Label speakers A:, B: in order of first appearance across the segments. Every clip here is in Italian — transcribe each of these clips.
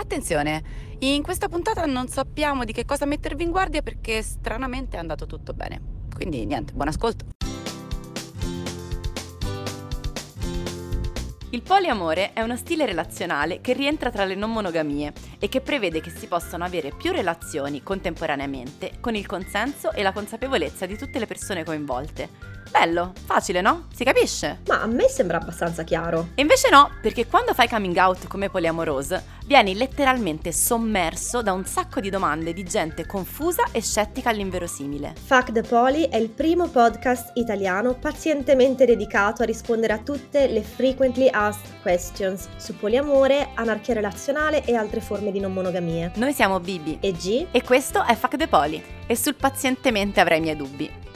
A: Attenzione, in questa puntata non sappiamo di che cosa mettervi in guardia perché stranamente è andato tutto bene. Quindi niente, buon ascolto.
B: Il poliamore è uno stile relazionale che rientra tra le non monogamie e che prevede che si possano avere più relazioni contemporaneamente con il consenso e la consapevolezza di tutte le persone coinvolte. Bello, facile, no? Si capisce?
C: Ma a me sembra abbastanza chiaro.
B: E invece no, perché quando fai coming out come poliamoroso, vieni letteralmente sommerso da un sacco di domande di gente confusa e scettica all'inverosimile.
C: Fuck the Poly è il primo podcast italiano pazientemente dedicato a rispondere a tutte le frequently asked questions su poliamore, anarchia relazionale e altre forme di non monogamie.
B: Noi siamo Bibi
C: E G?
B: e questo è Fuck the Poly e sul pazientemente avrai i miei dubbi.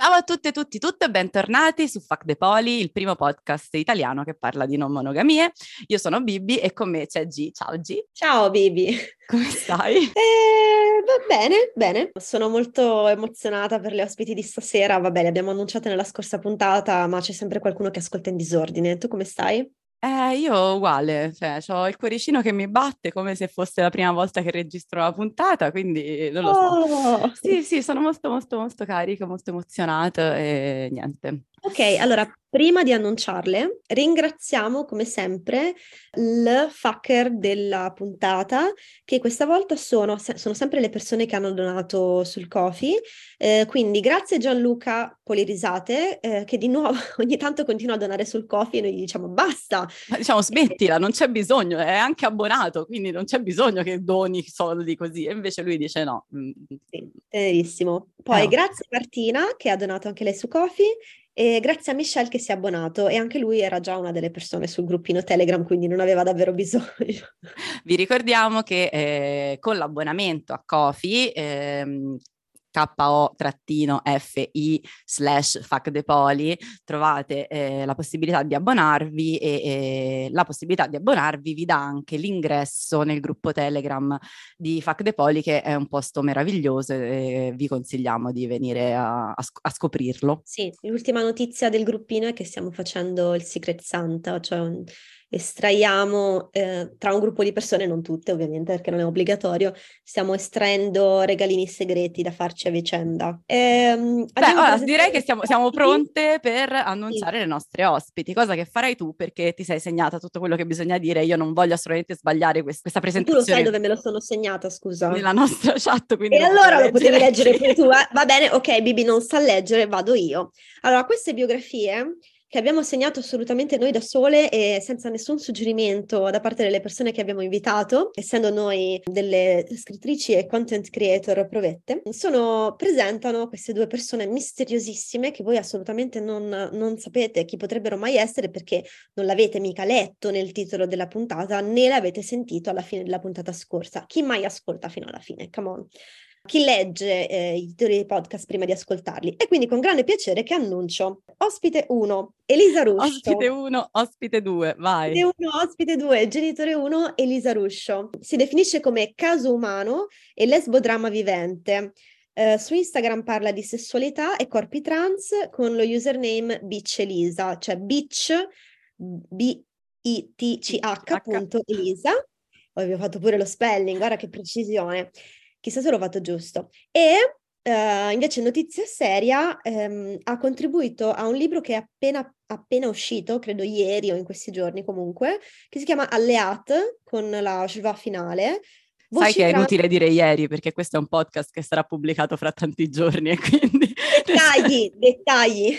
B: Ciao a tutte e tutti, tutti e bentornati su Fuck the Poly, il primo podcast italiano che parla di non monogamie. Io sono Bibi e con me c'è G. Ciao G.
C: Ciao Bibi.
B: Come stai?
C: Eh, va bene, bene. Sono molto emozionata per le ospiti di stasera. Va bene, abbiamo annunciato nella scorsa puntata, ma c'è sempre qualcuno che ascolta in disordine. Tu come stai?
A: Eh, io uguale, cioè, ho il cuoricino che mi batte come se fosse la prima volta che registro la puntata, quindi non lo so.
C: Oh!
A: Sì, sì, sono molto, molto, molto carica, molto emozionata e niente.
C: Ok, allora prima di annunciarle, ringraziamo come sempre il fucker della puntata, che questa volta sono, sono sempre le persone che hanno donato sul Kofi. Eh, quindi grazie Gianluca Polirisate, eh, che di nuovo ogni tanto continua a donare sul Kofi e noi gli diciamo basta.
A: Ma diciamo smettila, non c'è bisogno, è anche abbonato, quindi non c'è bisogno che doni soldi così. E invece lui dice no. Mm.
C: Sì, tenerissimo. Poi
A: Eh.
C: grazie Martina, che ha donato anche lei su Kofi. E grazie a Michelle che si è abbonato e anche lui era già una delle persone sul gruppino Telegram, quindi non aveva davvero bisogno.
A: Vi ricordiamo che eh, con l'abbonamento a Kofi, ehm, ko-fi slash poly, trovate eh, la possibilità di abbonarvi e, e la possibilità di abbonarvi vi dà anche l'ingresso nel gruppo Telegram di Poly che è un posto meraviglioso e vi consigliamo di venire a, a sc- a scoprirlo.
C: Sì, l'ultima notizia del gruppino è che stiamo facendo il Secret Santa, cioè un- estraiamo eh, tra un gruppo di persone, non tutte ovviamente perché non è obbligatorio, stiamo estraendo regalini segreti da farci a vicenda. Ehm,
A: Beh,
C: abbiamo
A: ora
C: presentato
A: direi che siamo, siamo pronte per annunciare le nostre ospiti, cosa che farai tu perché ti sei segnata tutto quello che bisogna dire. Io non voglio assolutamente sbagliare quest- questa
C: Tu lo sai
A: presentazione
C: dove me lo sono segnata, scusa?
A: nella nostra chat. Quindi
C: E allora lo potevi leggere pure tu, eh? va bene, ok, Bibi non sa leggere, vado io. Allora, queste biografie che abbiamo segnato assolutamente noi da sole e senza nessun suggerimento da parte delle persone che abbiamo invitato, essendo noi delle scrittrici e content creator provette, sono, presentano queste due persone misteriosissime che voi assolutamente non, non sapete chi potrebbero mai essere perché non l'avete mica letto nel titolo della puntata né l'avete sentito alla fine della puntata scorsa. Chi mai ascolta fino alla fine? Come on chi legge eh, i titoli dei podcast prima di ascoltarli. E quindi con grande piacere che annuncio ospite 1, Elisa Ruscio.
A: Ospite 1, ospite 2, vai.
C: Ospite 1, ospite 2, genitore 1, Elisa Ruscio. Si definisce come caso umano e lesbodramma vivente. Eh, su Instagram parla di sessualità e corpi trans con lo username Bitch Elisa, cioè Bitch, B-I-T-C-H, punto Elisa. Vi ho fatto pure lo spelling, guarda che precisione. Chissà se l'ho fatto giusto. E eh, invece notizia seria, ehm, ha contribuito a un libro che è appena, appena uscito, credo ieri o in questi giorni comunque, che si chiama Alleat con la schwa finale.
A: Sai
C: Voci
A: che è inutile dire ieri perché questo è un podcast che sarà pubblicato fra tanti giorni e quindi...
C: Dettagli, dettagli.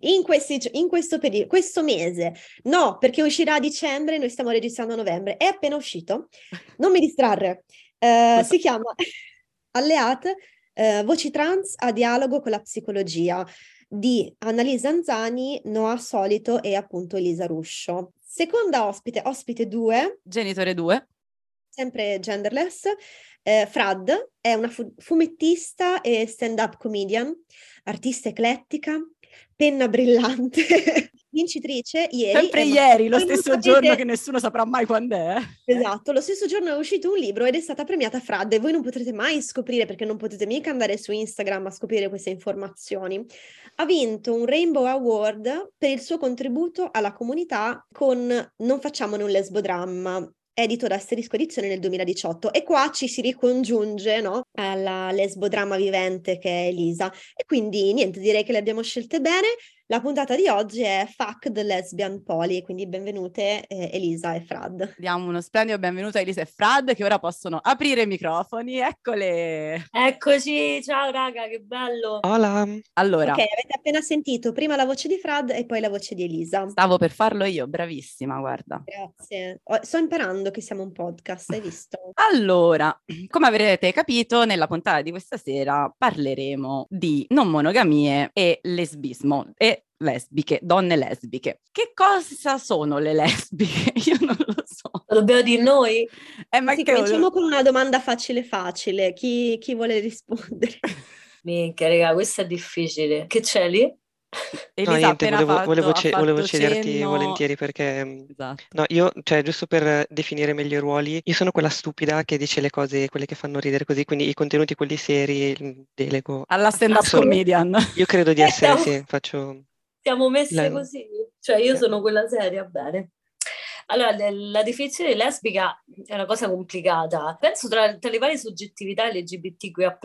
C: In, questi, in questo periodo, questo mese, no, perché uscirà a dicembre, noi stiamo registrando a novembre, è appena uscito. Non mi distrarre. Eh, si chiama Alleat, eh, Voci trans a dialogo con la psicologia di Annalisa Anzani, Noah Solito e appunto Elisa Ruscio. Seconda ospite, ospite 2,
A: Genitore 2.
C: sempre genderless, eh, Frad è una fu- fumettista e stand-up comedian, artista eclettica, penna brillante, vincitrice ieri.
A: Sempre ieri, lo stesso
C: sapete-
A: giorno che nessuno saprà mai quando è.
C: Esatto, lo stesso giorno è uscito un libro ed è stata premiata Frad e voi non potrete mai scoprire perché non potete mica andare su Instagram a scoprire queste informazioni. Ha vinto un Rainbow Award per il suo contributo alla comunità con Non facciamone un lesbodramma. Edito da Asterisco Edizione nel 2018 e qua ci si ricongiunge no, alla lesbodramma vivente che è Elisa. E quindi niente direi che le abbiamo scelte bene la puntata di oggi è Fuck the Lesbian Poly, quindi benvenute eh, Elisa e Frad.
A: Diamo uno splendido benvenuto a Elisa e Frad che ora possono aprire i microfoni, eccole!
D: Eccoci, ciao raga, che bello!
E: Hola!
A: Allora...
C: Ok, avete appena sentito prima la voce di Frad e poi la voce di Elisa.
A: Stavo per farlo io, bravissima, guarda.
C: Grazie. sto imparando che siamo un podcast, hai visto?
A: Allora, come avrete capito, nella puntata di questa sera parleremo di non monogamie e lesbismo e lesbiche, donne lesbiche. Che cosa sono le lesbiche? Io non lo so.
D: Lo dobbiamo dire noi?
C: Eh, ma sì, cominciamo volevo... con una domanda facile facile. Chi, chi vuole rispondere?
D: Minchia, raga, questa è difficile. Che c'è lì?
E: Elisa no, niente, volevo, fatto, volevo, ce- volevo cederti cenno... volentieri perché mm, esatto. no, io, cioè, giusto per definire meglio i ruoli, io sono quella stupida che dice le cose, quelle che fanno ridere così, quindi i contenuti, quelli seri, mm, delego.
A: Alla stand-up comedian.
E: Io credo di essere, sì, faccio
D: siamo messe la... così. Cioè io sono quella seria, bene. Allora, la definizione lesbica è una cosa complicata. Penso tra, tra le varie soggettività LGBTQIA+,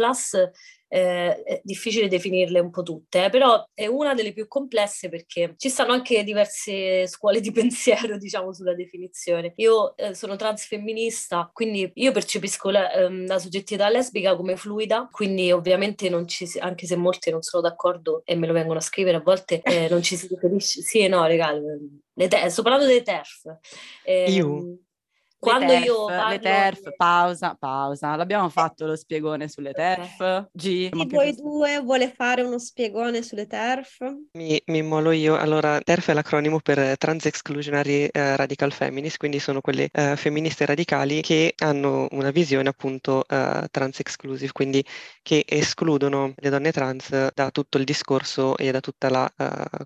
D: eh, è difficile definirle un po' tutte, eh, però è una delle più complesse perché ci stanno anche diverse scuole di pensiero, diciamo, sulla definizione. Io eh, sono transfemminista, quindi io percepisco la, ehm, la, soggettività lesbica come fluida, quindi ovviamente non ci si, anche se molti non sono d'accordo e me lo vengono a scrivere a volte, eh, non ci si riferisce. Sì, no, regalo. Te- sto parlando dei TERF.
E: Eh, io
A: quando TERF, io parlo... Le TERF, pausa, pausa. L'abbiamo fatto lo spiegone sulle TERF. G.
C: Chi voi due vuole fare uno spiegone sulle TERF?
E: Mi, mi immolo io. Allora, TERF è l'acronimo per Trans Exclusionary uh, Radical Feminist, quindi sono quelle uh, femministe radicali che hanno una visione appunto uh, trans exclusive, quindi che escludono le donne trans da tutto il discorso e da tutta la...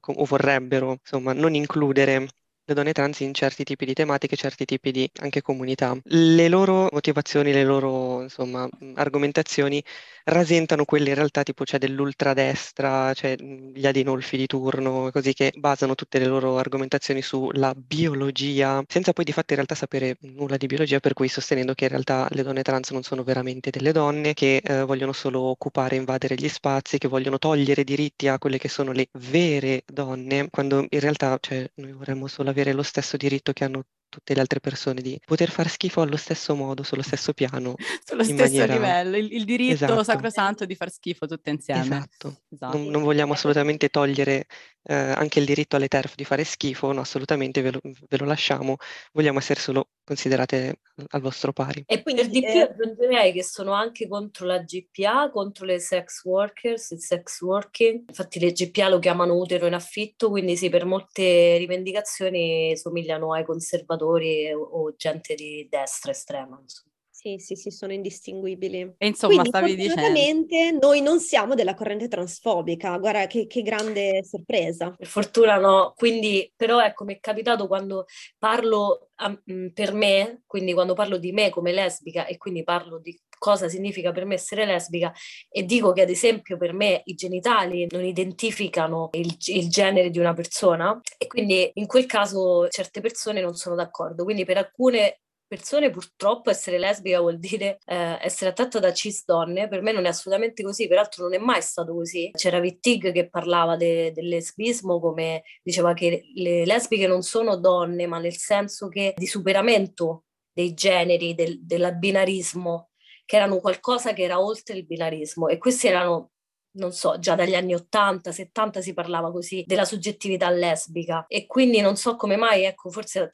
E: o vorrebbero, insomma, non includere le donne trans in certi tipi di tematiche, certi tipi di anche comunità. Le loro motivazioni, le loro insomma, argomentazioni rasentano quelle in realtà tipo cioè, dell'ultradestra, cioè gli adinolfi di turno, così che basano tutte le loro argomentazioni sulla biologia, senza poi di fatto in realtà sapere nulla di biologia, per cui sostenendo che in realtà le donne trans non sono veramente delle donne, che eh, vogliono solo occupare, invadere gli spazi, che vogliono togliere diritti a quelle che sono le vere donne, quando in realtà cioè, noi vorremmo solo avere lo stesso diritto che hanno tutte le altre persone di poter far schifo allo stesso modo, sullo stesso piano.
A: sullo stesso maniera... livello, il, il diritto esatto. sacrosanto di far schifo tutte insieme.
E: Esatto. esatto. Non, non, vogliamo assolutamente togliere eh, anche il diritto alle TERF di fare schifo, no, assolutamente ve lo, ve lo lasciamo, vogliamo essere solo considerate al vostro pari.
D: E quindi di più aggiungerei che sono anche contro la GPA, contro le sex workers, il sex working. Infatti le GPA lo chiamano utero in affitto, quindi sì, per molte rivendicazioni somigliano ai conservatori o, o gente di destra estrema. Insomma.
C: Sì, sì, sì, sono indistinguibili.
A: E insomma,
C: Quindi,
A: stavi dicendo...
C: noi non siamo della corrente transfobica, guarda che, che, grande sorpresa.
D: Per fortuna no, quindi però ecco, mi è capitato quando parlo a, per me, quindi quando parlo di me come lesbica e quindi parlo di cosa significa per me essere lesbica e dico che ad esempio per me i genitali non identificano il, il, genere di una persona e quindi in quel caso certe persone non sono d'accordo. Quindi per alcune persone purtroppo essere lesbica vuol dire eh, essere attratta da cis donne, per me non è assolutamente così, peraltro non è mai stato così. C'era Wittig che parlava de- del lesbismo come diceva che le lesbiche non sono donne, ma nel senso che di superamento dei generi, del, binarismo, che erano qualcosa che era oltre il binarismo e questi erano non so, già dagli anni 80, 70 si parlava così della soggettività lesbica e quindi non so come mai, ecco, forse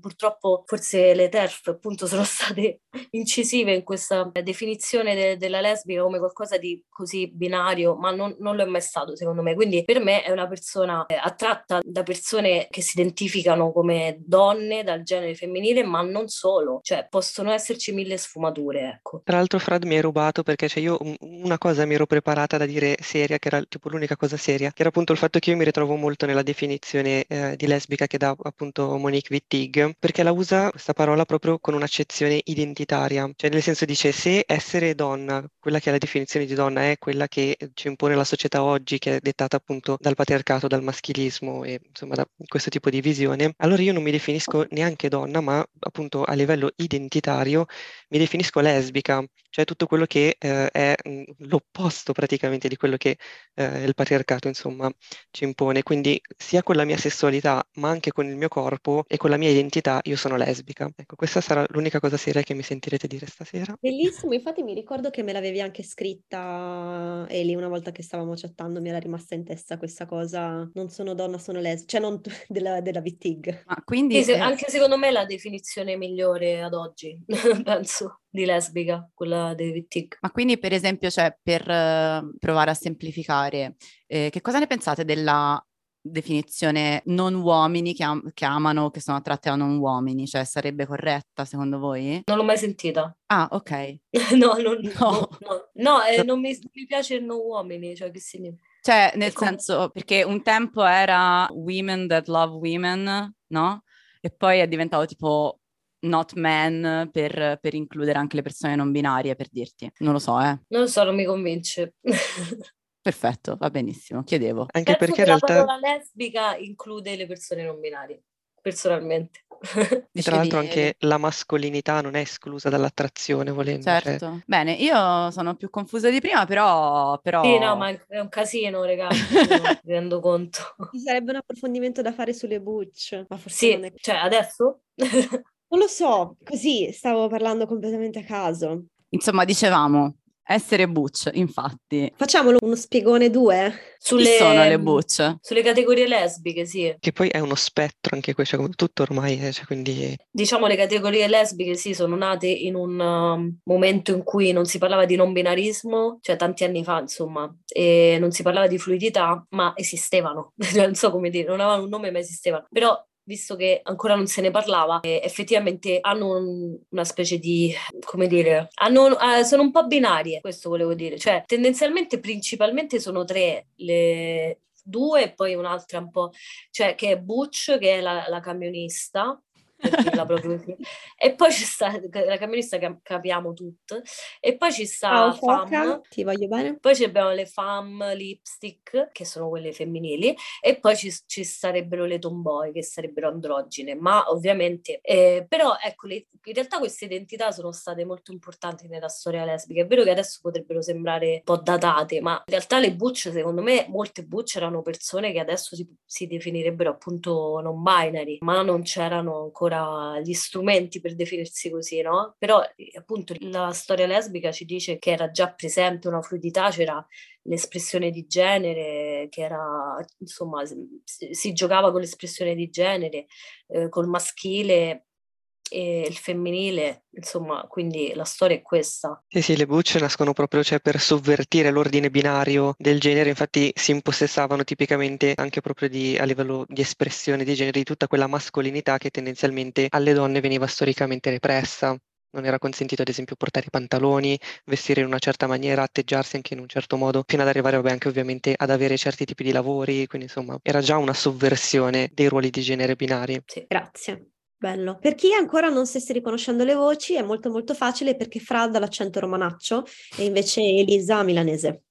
D: purtroppo forse le TERF appunto sono state incisive in questa definizione de- della lesbica come qualcosa di così binario, ma non, non, lo è mai stato secondo me. Quindi per me è una persona eh, attratta da persone che si identificano come donne dal genere femminile, ma non solo, cioè possono esserci mille sfumature, ecco.
E: Tra l'altro Fred mi hai rubato perché cioè io una cosa mi ero preparata da dire dire seria, che era tipo l'unica cosa seria, che era appunto il fatto che io mi ritrovo molto nella definizione eh, di lesbica che dà appunto Monique Wittig, perché la usa questa parola proprio con un'accezione identitaria, cioè nel senso dice se essere donna, quella che è la definizione di donna, è quella che ci impone la società oggi, che è dettata appunto dal patriarcato, dal maschilismo e insomma da questo tipo di visione, allora io non mi definisco neanche donna, ma appunto a livello identitario mi definisco lesbica, cioè tutto quello che eh, è mh, l'opposto praticamente di quello che eh, il patriarcato insomma ci impone. Quindi sia con la mia sessualità, ma anche con il mio corpo e con la mia identità io sono lesbica. Ecco, questa sarà l'unica cosa seria che mi sentirete dire stasera.
C: Bellissimo, infatti mi ricordo che me l'avevi anche scritta Eli una volta che stavamo chattando, mi era rimasta in testa questa cosa, non sono donna, sono lesbica, cioè non della, della VTIG.
A: Ma quindi...
D: Sì, se-
A: eh,
D: anche secondo me è la definizione migliore ad oggi, penso, di lesbica, quella dei VTIC.
A: Ma quindi, per esempio, cioè, per eh, provare a semplificare, eh, che cosa ne pensate della definizione non uomini che, am- che amano, che sono attratti a non uomini? Cioè, sarebbe corretta secondo voi?
D: Non l'ho mai sentita.
A: Ah, ok.
D: No, non,
A: No.
D: no, no, eh, non mi, mi piace il no uomini, cioè che significa?
A: Cioè, nel
D: com-
A: senso, perché un tempo era women that love women, no? E poi è diventato tipo not men per, per includere anche le persone non binarie, per dirti. Non lo so, eh.
D: Non lo so, non mi convince.
A: Perfetto, va benissimo, chiedevo.
E: Anche
D: Penso
E: perché in
D: la
E: realtà,
D: parola lesbica include le persone non binarie, personalmente.
A: Dicevi,
E: tra l'altro anche la mascolinità non è esclusa dall'attrazione, volendo. cioè-
A: Certo. Bene, io sono più confusa di prima, però... però...
D: Sì, no, ma è un casino, ragazzi, mi rendo conto.
C: Ci sarebbe un approfondimento da fare sulle butch, ma forse
D: Sì,
C: non è...
D: cioè adesso?
C: Non lo so, così stavo parlando completamente a caso.
A: Insomma, dicevamo, essere butch, infatti.
C: Facciamolo uno spiegone due?
D: Sulle,
A: Chi sono le butch?
D: Sulle categorie lesbiche, sì.
E: Che poi è uno spettro anche questo, cioè, come tutto ormai, è, cioè, quindi
D: Diciamo le categorie lesbiche, sì, sono nate in un um, momento in cui non si parlava di non binarismo, cioè tanti anni fa, insomma, e non si parlava di fluidità, ma esistevano. Non so come dire, non avevano un nome, ma esistevano. Però visto che ancora non se ne parlava, effettivamente hanno un- una specie di, come dire, hanno, eh, sono un po' binarie, questo volevo dire, cioè tendenzialmente, principalmente sono tre, le due e poi un'altra un po', cioè che è Butch, che è la, la camionista, e poi ci sta la camionista che capiamo tutte, e poi ci sta
C: Ciao
D: Fam,
C: ti voglio bene.
D: poi ci abbiamo le femme lipstick, che sono quelle femminili, e poi ci, ci sarebbero le tomboy, che sarebbero androgine, ma ovviamente, eh, però ecco, le- in realtà queste identità sono state molto importanti nella storia lesbica. È vero che adesso potrebbero sembrare un po' datate, ma in realtà le butch, secondo me, molte butch erano persone che adesso si, si definirebbero appunto non binary, ma non c'erano ancora gli strumenti per definirsi così, no? Però eh, appunto la storia lesbica ci dice che era già presente una fluidità, c'era l'espressione di genere, che era, insomma, si, si giocava con l'espressione di genere, eh, col maschile e il femminile, insomma, quindi la storia è questa.
E: Sì, sì, le bucce nascono proprio cioè, per sovvertire l'ordine binario del genere, infatti si impossessavano tipicamente anche proprio di, a livello di espressione di genere di tutta quella mascolinità che tendenzialmente alle donne veniva storicamente repressa. Non era consentito, ad esempio, portare i pantaloni, vestire in una certa maniera, atteggiarsi anche in un certo modo, fino ad arrivare, vabbè, anche ovviamente ad avere certi tipi di lavori, quindi insomma era già una sovversione dei ruoli di genere binari.
D: Sì.
C: Grazie. Bello. Per chi ancora non stesse riconoscendo le voci è molto molto facile perché Fra ha l'accento romanaccio e invece Elisa milanese.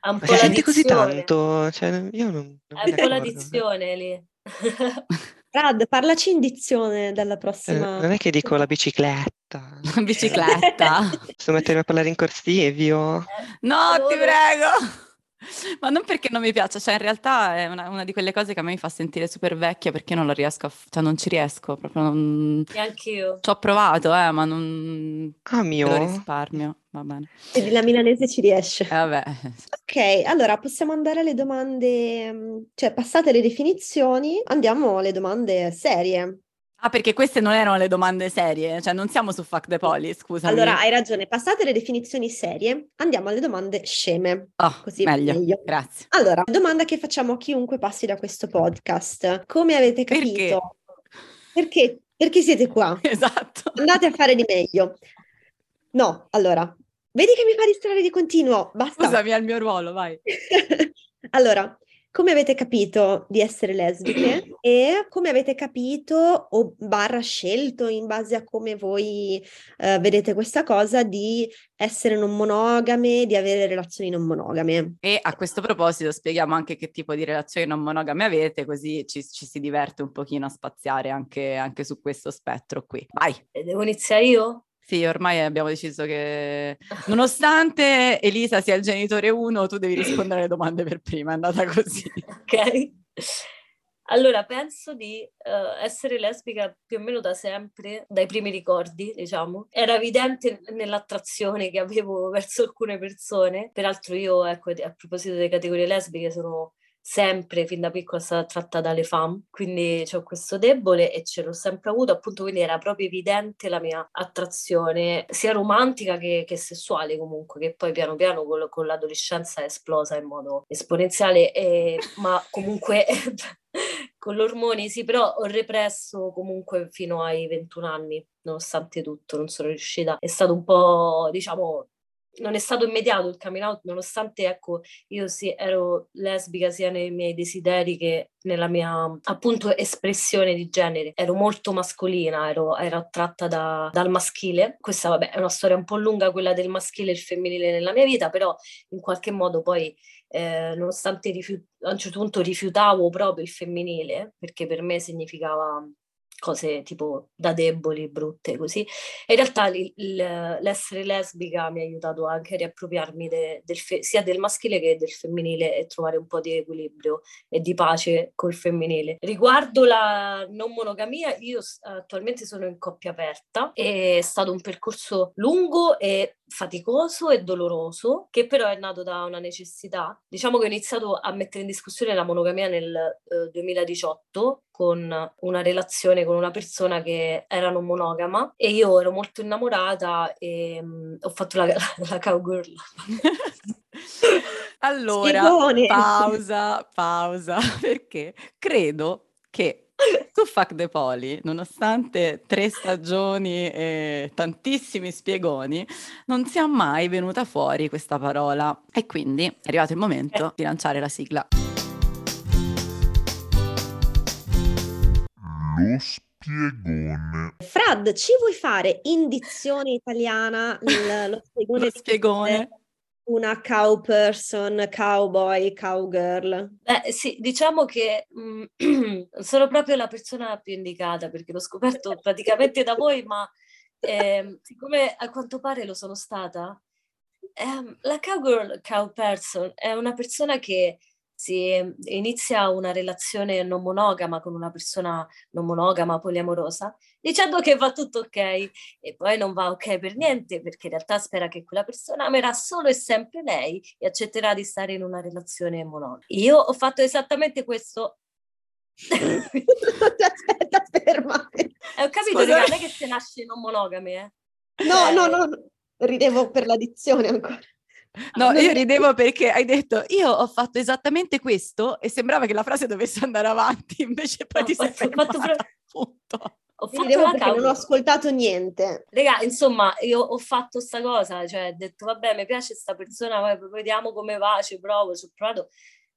D: Ha un po' la
E: sente così
D: dizione.
E: tanto? Cioè, io non, non
D: un po' la dizione lì.
C: Brad, parlaci in dizione dalla
E: Eh,
C: prossima.
E: non è che dico la bicicletta.
A: Bicicletta.
E: Posso mettermi a parlare in corsivo?
A: No,
D: Allora-
A: ti prego! Ma non perché non mi piace, cioè in realtà è una, una di quelle cose che a me mi fa sentire super vecchia perché non la riesco a, f- cioè non ci riesco, proprio non...
D: Neanche io.
A: Ci ho provato, eh, ma non...
E: Ah,
A: Te lo
E: mio?
A: risparmio, va bene.
C: Quindi la milanese ci riesce.
A: Eh, vabbè,
C: Ok, allora possiamo andare alle domande, mm, cioè passate le definizioni, andiamo alle domande serie.
A: Ah, perché queste non erano le domande serie, cioè non siamo su Fuck the Poli, scusami.
C: Allora, hai ragione, passate le definizioni serie, andiamo alle domande sceme.
A: Ah,
C: così
A: meglio,
C: meglio.
A: grazie.
C: Allora, domanda che facciamo a chiunque passi da questo podcast. Come avete
A: Perché?
C: capito? Perché? Perché siete qua?
A: Esatto.
C: Andate a fare di meglio. No, allora, vedi che mi fa distrarre di continuo, basta.
A: Scusami, è il mio ruolo, vai.
C: allora, come avete capito di essere lesbiche e come avete capito o barra scelto in base a come voi eh, vedete questa cosa di essere non monogame, di avere relazioni non monogame.
A: E a questo proposito spieghiamo anche che tipo di relazioni non monogame avete, così ci, ci si diverte un pochino a spaziare anche, anche su questo spettro qui. Vai!
D: Devo iniziare io?
A: Sì, ormai abbiamo deciso che nonostante Elisa sia il genitore 1, tu devi rispondere alle domande per prima, è andata così.
D: Ok. Allora, penso di uh, essere lesbica più o meno da sempre, dai primi ricordi, diciamo. Era evidente nell'attrazione che avevo verso alcune persone. Peraltro io, ecco, a proposito delle categorie lesbiche, sono sempre fin da piccola stata tratta dalle fam, quindi ho questo debole e ce l'ho sempre avuto, appunto, quindi era proprio evidente la mia attrazione sia romantica che, che sessuale comunque, che poi piano piano con, con l'adolescenza è esplosa in modo esponenziale, e, ma comunque con gli ormoni sì, però ho represso comunque fino ai 21 anni, nonostante tutto, non sono riuscita, è stato un po', diciamo, non è stato immediato il coming out, nonostante ecco, io sì, ero lesbica sia nei miei desideri che nella mia appunto espressione di genere. Ero molto mascolina, ero, ero attratta da, dal maschile. Questa vabbè è una storia un po' lunga quella del maschile e il femminile nella mia vita, però in qualche modo poi eh, nonostante rifiut- a un certo punto rifiutavo proprio il femminile, perché per me significava cose tipo da deboli, brutte, così. E in realtà il, il, l'essere lesbica mi ha aiutato anche a riappropriarmi de, del fe- sia del maschile che del femminile e trovare un po' di equilibrio e di pace col femminile. Riguardo la non monogamia, io attualmente sono in coppia aperta, è stato un percorso lungo e faticoso e doloroso, che però è nato da una necessità. Diciamo che ho iniziato a mettere in discussione la monogamia nel eh, 2018 con una relazione con una persona che era non monogama e io ero molto innamorata e um, ho fatto la, la cowgirl.
A: allora, Spigone. pausa, pausa, perché credo che su Fuck the Poli, nonostante tre stagioni e tantissimi spiegoni, non sia mai venuta fuori questa parola. E quindi è arrivato il momento di lanciare la sigla.
F: Lo spiegone.
C: Frad, ci vuoi fare in dizione italiana l- lo spiegone?
A: lo spiegone
C: una cow person, cowboy, cowgirl?
D: Beh, sì, diciamo che mh, mm, sono proprio la persona più indicata perché l'ho scoperto praticamente da voi, ma eh, siccome a quanto pare lo sono stata, eh, la cowgirl, cow person è una persona che si inizia una relazione non monogama con una persona non monogama, poliamorosa, dicendo che va tutto ok e poi non va ok per niente perché in realtà spera che quella persona amerà solo e sempre lei e accetterà di stare in una relazione monogama. Io ho fatto esattamente questo.
C: Aspetta, ferma.
D: Eh, ho capito, Scusa. non è che se nasce non monogame, eh.
C: No, no, no, no, ridevo per l'addizione ancora.
A: No, io ridevo perché hai detto io ho fatto esattamente questo e sembrava che la frase dovesse andare avanti, invece poi no, ti sei fermata, fatto
C: appunto. Ho fatto la perché non ho ascoltato niente.
D: Raga, insomma, io ho fatto sta cosa, cioè ho detto vabbè, mi piace questa persona, vediamo come va, ci provo, ci ho provato.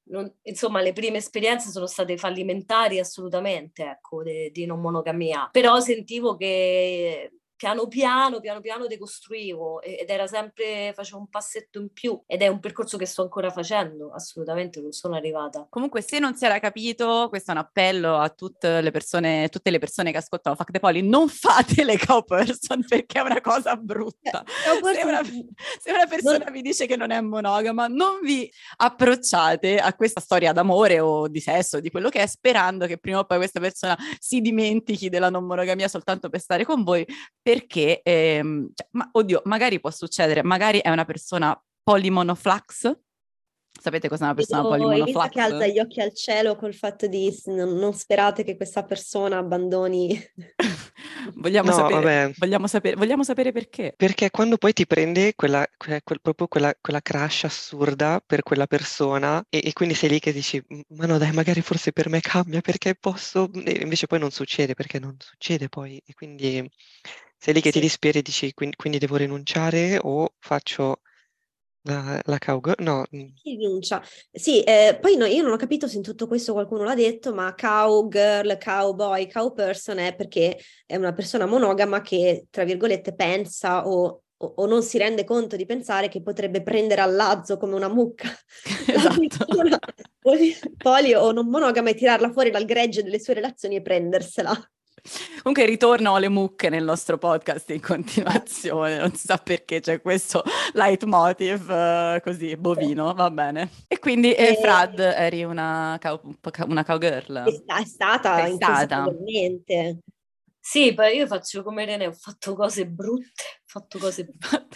D: Non, insomma, le prime esperienze sono state fallimentari assolutamente, ecco, di non monogamia. Però sentivo che piano piano, piano piano decostruivo ed era sempre, facevo un passetto in più ed è un percorso che sto ancora facendo, assolutamente non sono arrivata.
A: Comunque se non si era capito, questo è un appello a tutte le persone, tutte le persone che ascoltano Fuck the Poly, non fate le cow person perché è una cosa brutta. Eh, se, una, se una persona non... vi dice che non è monogama, non vi approcciate a questa storia d'amore o di sesso, di quello che è, sperando che prima o poi questa persona si dimentichi della non monogamia soltanto per stare con voi, perché, ehm, cioè, ma, oddio, magari può succedere, magari è una persona polimonoflax, Sapete cos'è una persona Io, polymonoflax?
C: che alza gli occhi al cielo col fatto di non, non sperate che questa persona abbandoni.
A: vogliamo, no, sapere, vogliamo, sapere, vogliamo, sapere, perché.
E: Perché quando poi ti prende quella, quella, proprio quella, quella crash assurda per quella persona e, e, quindi sei lì che dici ma no dai magari forse per me cambia perché posso, e invece poi non succede perché non succede poi e quindi Sei lì che ti
C: Sì.
E: disperi e dici quindi, quindi devo rinunciare o faccio la, la cowgirl? No, mm,
C: Chi rinuncia? Sì, eh, poi no, io non ho capito se in tutto questo qualcuno l'ha detto, ma cowgirl, cowboy, cowperson è perché è una persona monogama che, tra virgolette, pensa o, o- non si rende conto di pensare che potrebbe prendere al lazzo come una mucca
A: Esatto.
C: persona poli, poli o non monogama e tirarla fuori dal gregge delle sue relazioni e prendersela.
A: Comunque ritorno alle mucche nel nostro podcast in continuazione, non si sa perché c'è questo leitmotiv eh, così bovino, va bene. E quindi eh,
C: E-
A: Frad eri una, cow- una cowgirl.
C: È, sta- è stata
A: stata.
D: Sì, poi io faccio come René, ho fatto cose brutte, ho fatto cose brutte.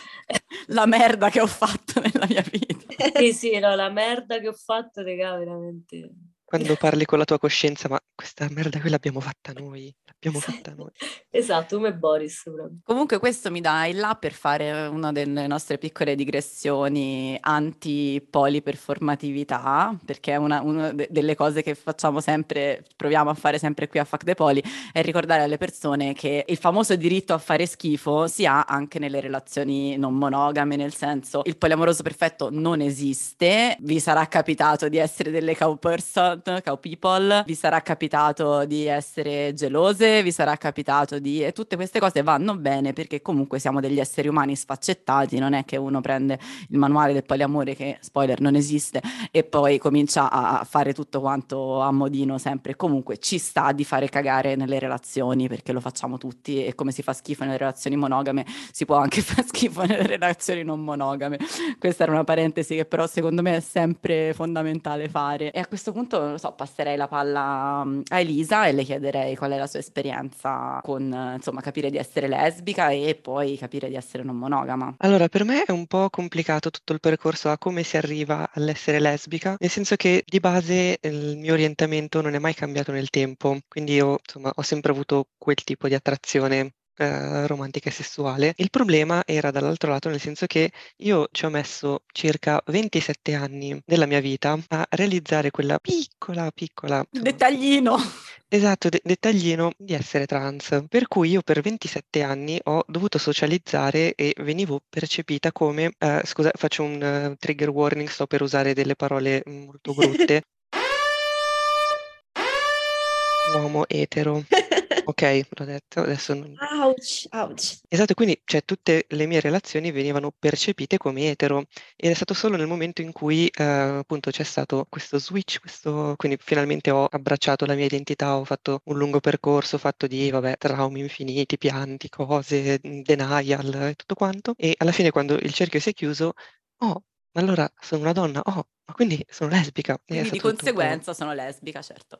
A: La merda che ho fatto nella mia vita.
D: Sì, sì, no, la merda che ho fatto, raga, veramente.
E: Quando parli con la tua coscienza, ma questa merda qui l'abbiamo fatta noi, l'abbiamo fatta noi.
D: Esatto, come Boris.
A: Comunque questo mi dà il là per fare una delle nostre piccole digressioni anti-poliperformatività, perché è una, una de- delle cose che facciamo sempre, proviamo a fare sempre qui a Fuck the Poli, è ricordare alle persone che il famoso diritto a fare schifo si ha anche nelle relazioni non monogame, nel senso il poliamoroso perfetto non esiste, vi sarà capitato di essere delle cow person, cow people, vi sarà capitato di essere gelose, vi sarà capitato di... e tutte queste cose vanno bene perché comunque siamo degli esseri umani sfaccettati, non è che uno prende il manuale del poliamore che, spoiler, non esiste e poi comincia a fare tutto quanto a modino sempre. Comunque ci sta di fare cagare nelle relazioni perché lo facciamo tutti e come si fa schifo nelle relazioni monogame si può anche far schifo nelle relazioni non monogame. Questa era una parentesi che però secondo me è sempre fondamentale fare. E a questo punto, lo so, passerei la palla mm, a Elisa e le chiederei qual è la sua esperienza con, insomma, capire di essere lesbica e poi capire di essere non monogama.
E: Allora, per me è un po' complicato tutto il percorso a come si arriva all'essere lesbica, nel senso che di base eh, il mio orientamento non è mai cambiato nel tempo, quindi io insomma ho sempre avuto quel tipo di attrazione eh, romantica e sessuale. Il problema era dall'altro lato, nel senso che io ci ho messo circa 27 anni della mia vita a realizzare quella piccola, piccola,
A: Dettaglino!
E: Esatto, de- dettaglino di essere trans, per cui io per 27 anni ho dovuto socializzare e venivo percepita come, eh, scusa, faccio un eh, trigger warning, sto per usare delle parole molto brutte, uomo etero. Ok, l'ho detto, adesso non...
C: Ouch, ouch.
E: Esatto, quindi cioè, tutte le mie relazioni venivano percepite come etero ed è stato solo nel momento in cui eh, appunto c'è stato questo switch, questo... quindi finalmente ho abbracciato la mia identità, ho fatto un lungo percorso fatto di, vabbè, traumi infiniti, pianti, cose, denial e tutto quanto e alla fine quando il cerchio si è chiuso, oh, ma allora sono una donna, oh, ma quindi sono lesbica. E
A: Quindi di
E: stato tutto
A: conseguenza sono lesbica, certo.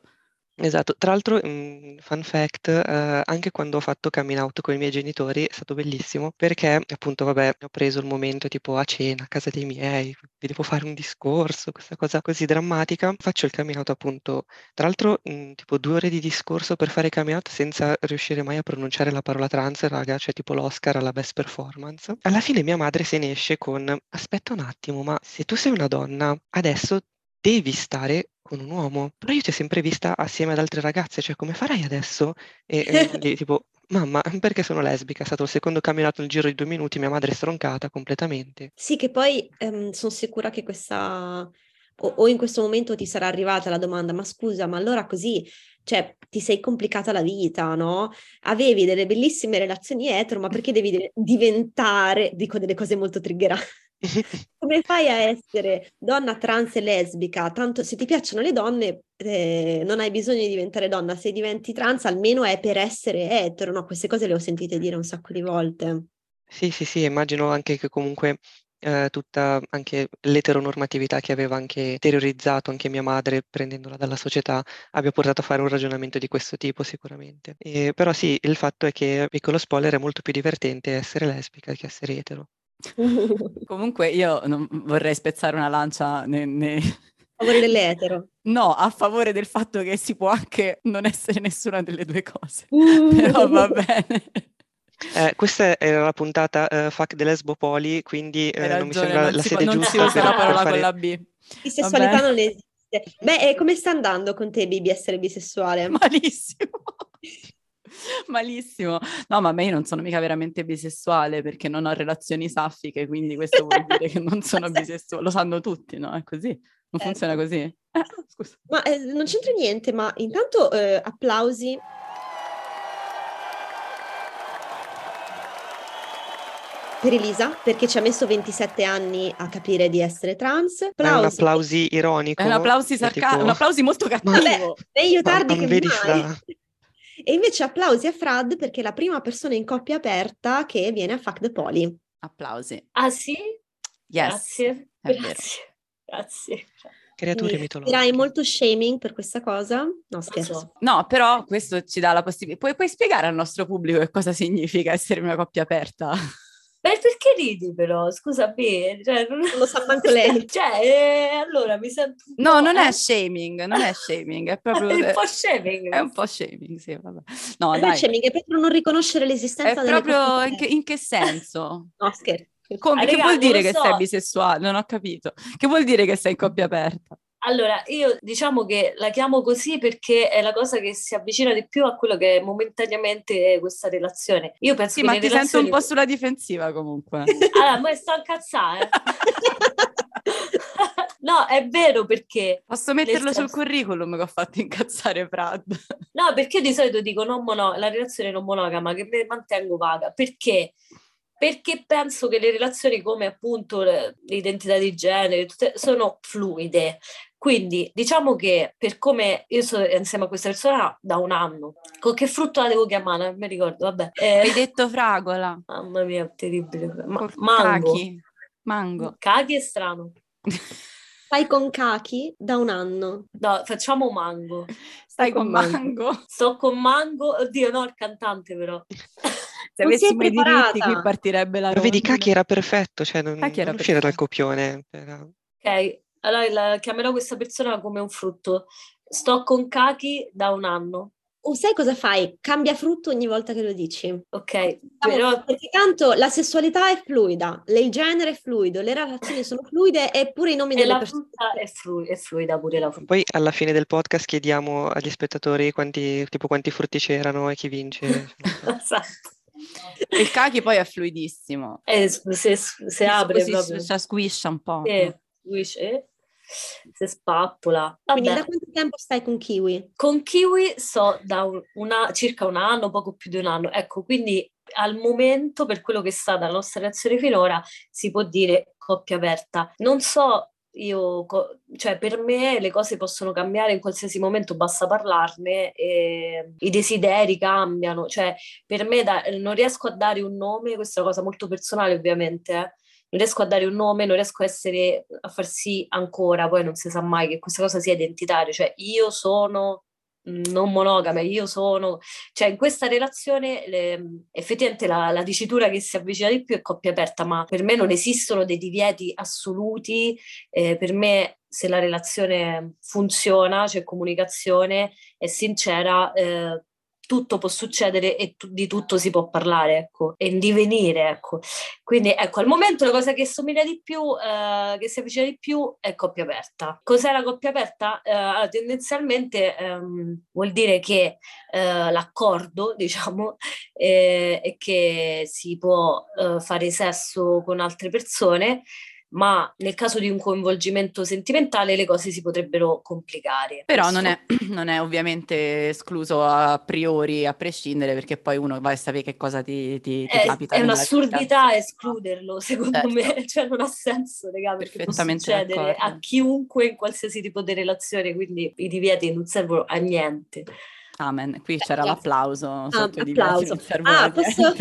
E: Esatto, tra l'altro, mm, fun fact, eh, anche quando ho fatto coming out con i miei genitori è stato bellissimo perché appunto, vabbè, ho preso il momento tipo a cena a casa dei miei, vi devo fare un discorso, questa cosa così drammatica. Faccio il coming out appunto, tra l'altro, mm, tipo due ore di discorso per fare coming out senza riuscire mai a pronunciare la parola trans, raga, cioè tipo l'Oscar alla best performance. Alla fine mia madre se ne esce con, aspetta un attimo, ma se tu sei una donna, adesso devi stare con un uomo. Però io ti ho sempre vista assieme ad altre ragazze, cioè come farai adesso? E, e quindi tipo, mamma, perché sono lesbica? È stato il secondo camminato nel giro di due minuti, mia madre è stroncata completamente.
C: Sì, che poi sono sicura che questa, o, o in questo momento ti sarà arrivata la domanda, ma scusa, ma allora così, cioè, ti sei complicata la vita, no? Avevi delle bellissime relazioni etero, ma perché devi de- diventare, dico delle cose molto triggeranti, come fai a essere donna trans e lesbica? Tanto se ti piacciono le donne, eh, non hai bisogno di diventare donna, se diventi trans almeno è per essere etero, no? Queste cose le ho sentite dire un sacco di volte.
E: Sì, sì, sì, immagino anche che comunque eh, tutta anche l'eteronormatività che aveva anche terrorizzato anche mia madre prendendola dalla società abbia portato a fare un ragionamento di questo tipo sicuramente. E, però sì, il fatto è che, piccolo spoiler, è molto più divertente essere lesbica che essere etero.
A: Comunque io non vorrei spezzare una lancia ne- ne-
C: A favore delle etero.
A: No, a favore del fatto che si può anche non essere nessuna delle due cose. Però va bene.
E: Eh, questa era la puntata eh, Fuck the Lesbopoli, quindi
A: Hai
E: eh, non mi
A: ragione,
E: sembra
A: non
E: la
A: si,
E: sede
A: non si
E: giusta
A: usa la parola
E: fare...
A: con la B.
C: Bisessualità non esiste. Beh, come sta andando con te, Bibi, essere bisessuale?
A: Malissimo. Malissimo. No, ma me io non sono mica veramente bisessuale perché non ho relazioni saffiche, quindi questo vuol dire che non sono bisessuale. Lo sanno tutti, no? È così. Non
C: Certo.
A: funziona così. Eh, scusa.
C: Ma eh, non c'entra niente, ma intanto eh, applausi. Per Elisa, perché ci ha messo 27 anni a capire di essere trans.
E: È un
C: Applausi.
E: applausi ironico.
A: È un applausi
E: è
A: sarca-
E: tipo-
A: un applausi molto cattivo.
C: Vabbè, meglio tardi
E: ma
C: che mai.
E: fra-
C: E invece applausi a Frad perché è la prima persona in coppia aperta che viene a Fuck the Poli.
A: Applausi.
D: Ah sì?
A: Yes.
D: Grazie.
A: è vero.
D: Grazie. Grazie.
E: Creature
C: Quindi
E: mitologiche.
C: Dirai molto shaming per questa cosa? No, scherzo.
D: so.
A: No, però questo ci dà la possibilità. Puoi, puoi spiegare al nostro pubblico che cosa significa essere una coppia aperta?
D: Beh, perché ridi però? Scusa, me, cioè, non...
C: Non lo sa manco lei.
D: Cioè, eh, allora mi sento
A: No,
D: po',
A: non
D: eh?
A: è shaming, non è shaming, è proprio...
D: È un po' shaming.
A: È un po' shaming, sì, vabbè. No,
C: Non è
A: dai,
C: shaming, è proprio non riconoscere
A: è
C: l'esistenza delle
A: proprio... In che, in che senso?
C: No, scherzo.
A: Come,
D: Ah,
A: che
D: raga,
A: vuol
D: non
A: dire che
D: so.
A: sei bisessuale? Non ho capito. Che vuol dire che sei in coppia aperta?
D: Allora, io diciamo che la chiamo così perché è la cosa che si avvicina di più a quello che è momentaneamente questa relazione. Io penso
A: Sì,
D: che
A: ma ti sento un
D: relazioni...
A: po' sulla difensiva comunque.
D: Allora, ma sto a incazzare. no, è vero perché...
A: Posso metterlo sul curriculum che ho fatto incazzare Prad?
D: No, perché io di solito dico non mono- la relazione non monogama, che me mantengo vaga. Perché? Perché penso che le relazioni come appunto l'identità di genere tutte, sono fluide. Quindi diciamo che per come io sono insieme a questa persona da un anno, con che frutto la devo chiamare? Non mi ricordo, vabbè. Eh,
A: Hai detto fragola.
D: mamma mia, terribile. Ma- mango.
A: Cachi. Mango.
D: Cachi è strano.
C: Stai con Kaki da un anno.
D: No, facciamo mango.
A: Stai
C: con
A: con
C: Mango.
A: Mango.
D: Sto con mango. Oddio, no, il cantante però.
A: Se
C: Non si è
A: avessimo i diritti qui partirebbe la
E: Ma vedi. Kaki era perfetto, cioè non,
A: Kaki era
E: non uscire dal copione. era-
D: Ok, allora la- chiamerò questa persona come un frutto. Sto con Kaki da un anno,
C: O sai cosa fai? Cambia frutto ogni volta che lo dici.
D: ok? Però
C: Perché tanto la sessualità è fluida, il genere è fluido, le relazioni sono fluide e pure i nomi
D: e
C: delle
D: la
C: persone.
D: frutta è, flu- è fluida pure la frutta.
E: Poi alla fine del podcast chiediamo agli spettatori quanti, tipo quanti frutti c'erano e chi vince.
D: Esatto.
A: Il Cachi poi è fluidissimo.
D: E s- se, se
A: Si-
D: apre
A: si-
D: proprio,
A: si squiscia un po'.
D: eh, eh, si spappola.
C: Quindi
D: Vabbè.
C: da quanto tempo stai con Kiwi?
D: Con Kiwi so da un- una- circa un anno, poco più di un anno. Ecco, quindi al momento, per quello che è stata la nostra relazione finora, si può dire coppia aperta. Non so, io, cioè per me le cose possono cambiare in qualsiasi momento, basta parlarne e i desideri cambiano. Cioè, per me da- non riesco a dare un nome, questa è una cosa molto personale ovviamente, eh. Non riesco a dare un nome, non riesco a essere, a far sì ancora, poi non si sa mai che questa cosa sia identitaria, cioè io sono mm, non monogama, io sono, cioè in questa relazione le- effettivamente la, la dicitura che si avvicina di più è coppia aperta, ma per me non esistono dei divieti assoluti, eh, per me se la relazione funziona, c'è comunicazione, è sincera, eh, tutto può succedere e tu- di tutto si può parlare, ecco, e in divenire, ecco. Quindi ecco, al momento la cosa che somiglia di più, eh, che si avvicina di più è coppia aperta. Cos'è la coppia aperta? Eh, allora, tendenzialmente ehm, vuol dire che eh, l'accordo, diciamo, eh, è che si può eh, fare sesso con altre persone, ma nel caso di un coinvolgimento sentimentale le cose si potrebbero complicare.
A: Però non è, non è ovviamente escluso a priori, a prescindere, perché poi uno va a sapere che cosa ti, ti- ti
D: È,
A: capita.
D: è un'assurdità
A: vita.
D: escluderlo, secondo
A: Certo.
D: me, cioè non ha senso, raga, perché può succedere a
A: d'accordo.
D: chiunque in qualsiasi tipo di relazione, quindi i divieti non servono a niente.
A: Amen. Qui c'era
C: grazie.
A: l'applauso
C: Ah,
A: sotto i divieti,
C: applauso. Ah,
A: a
C: posso.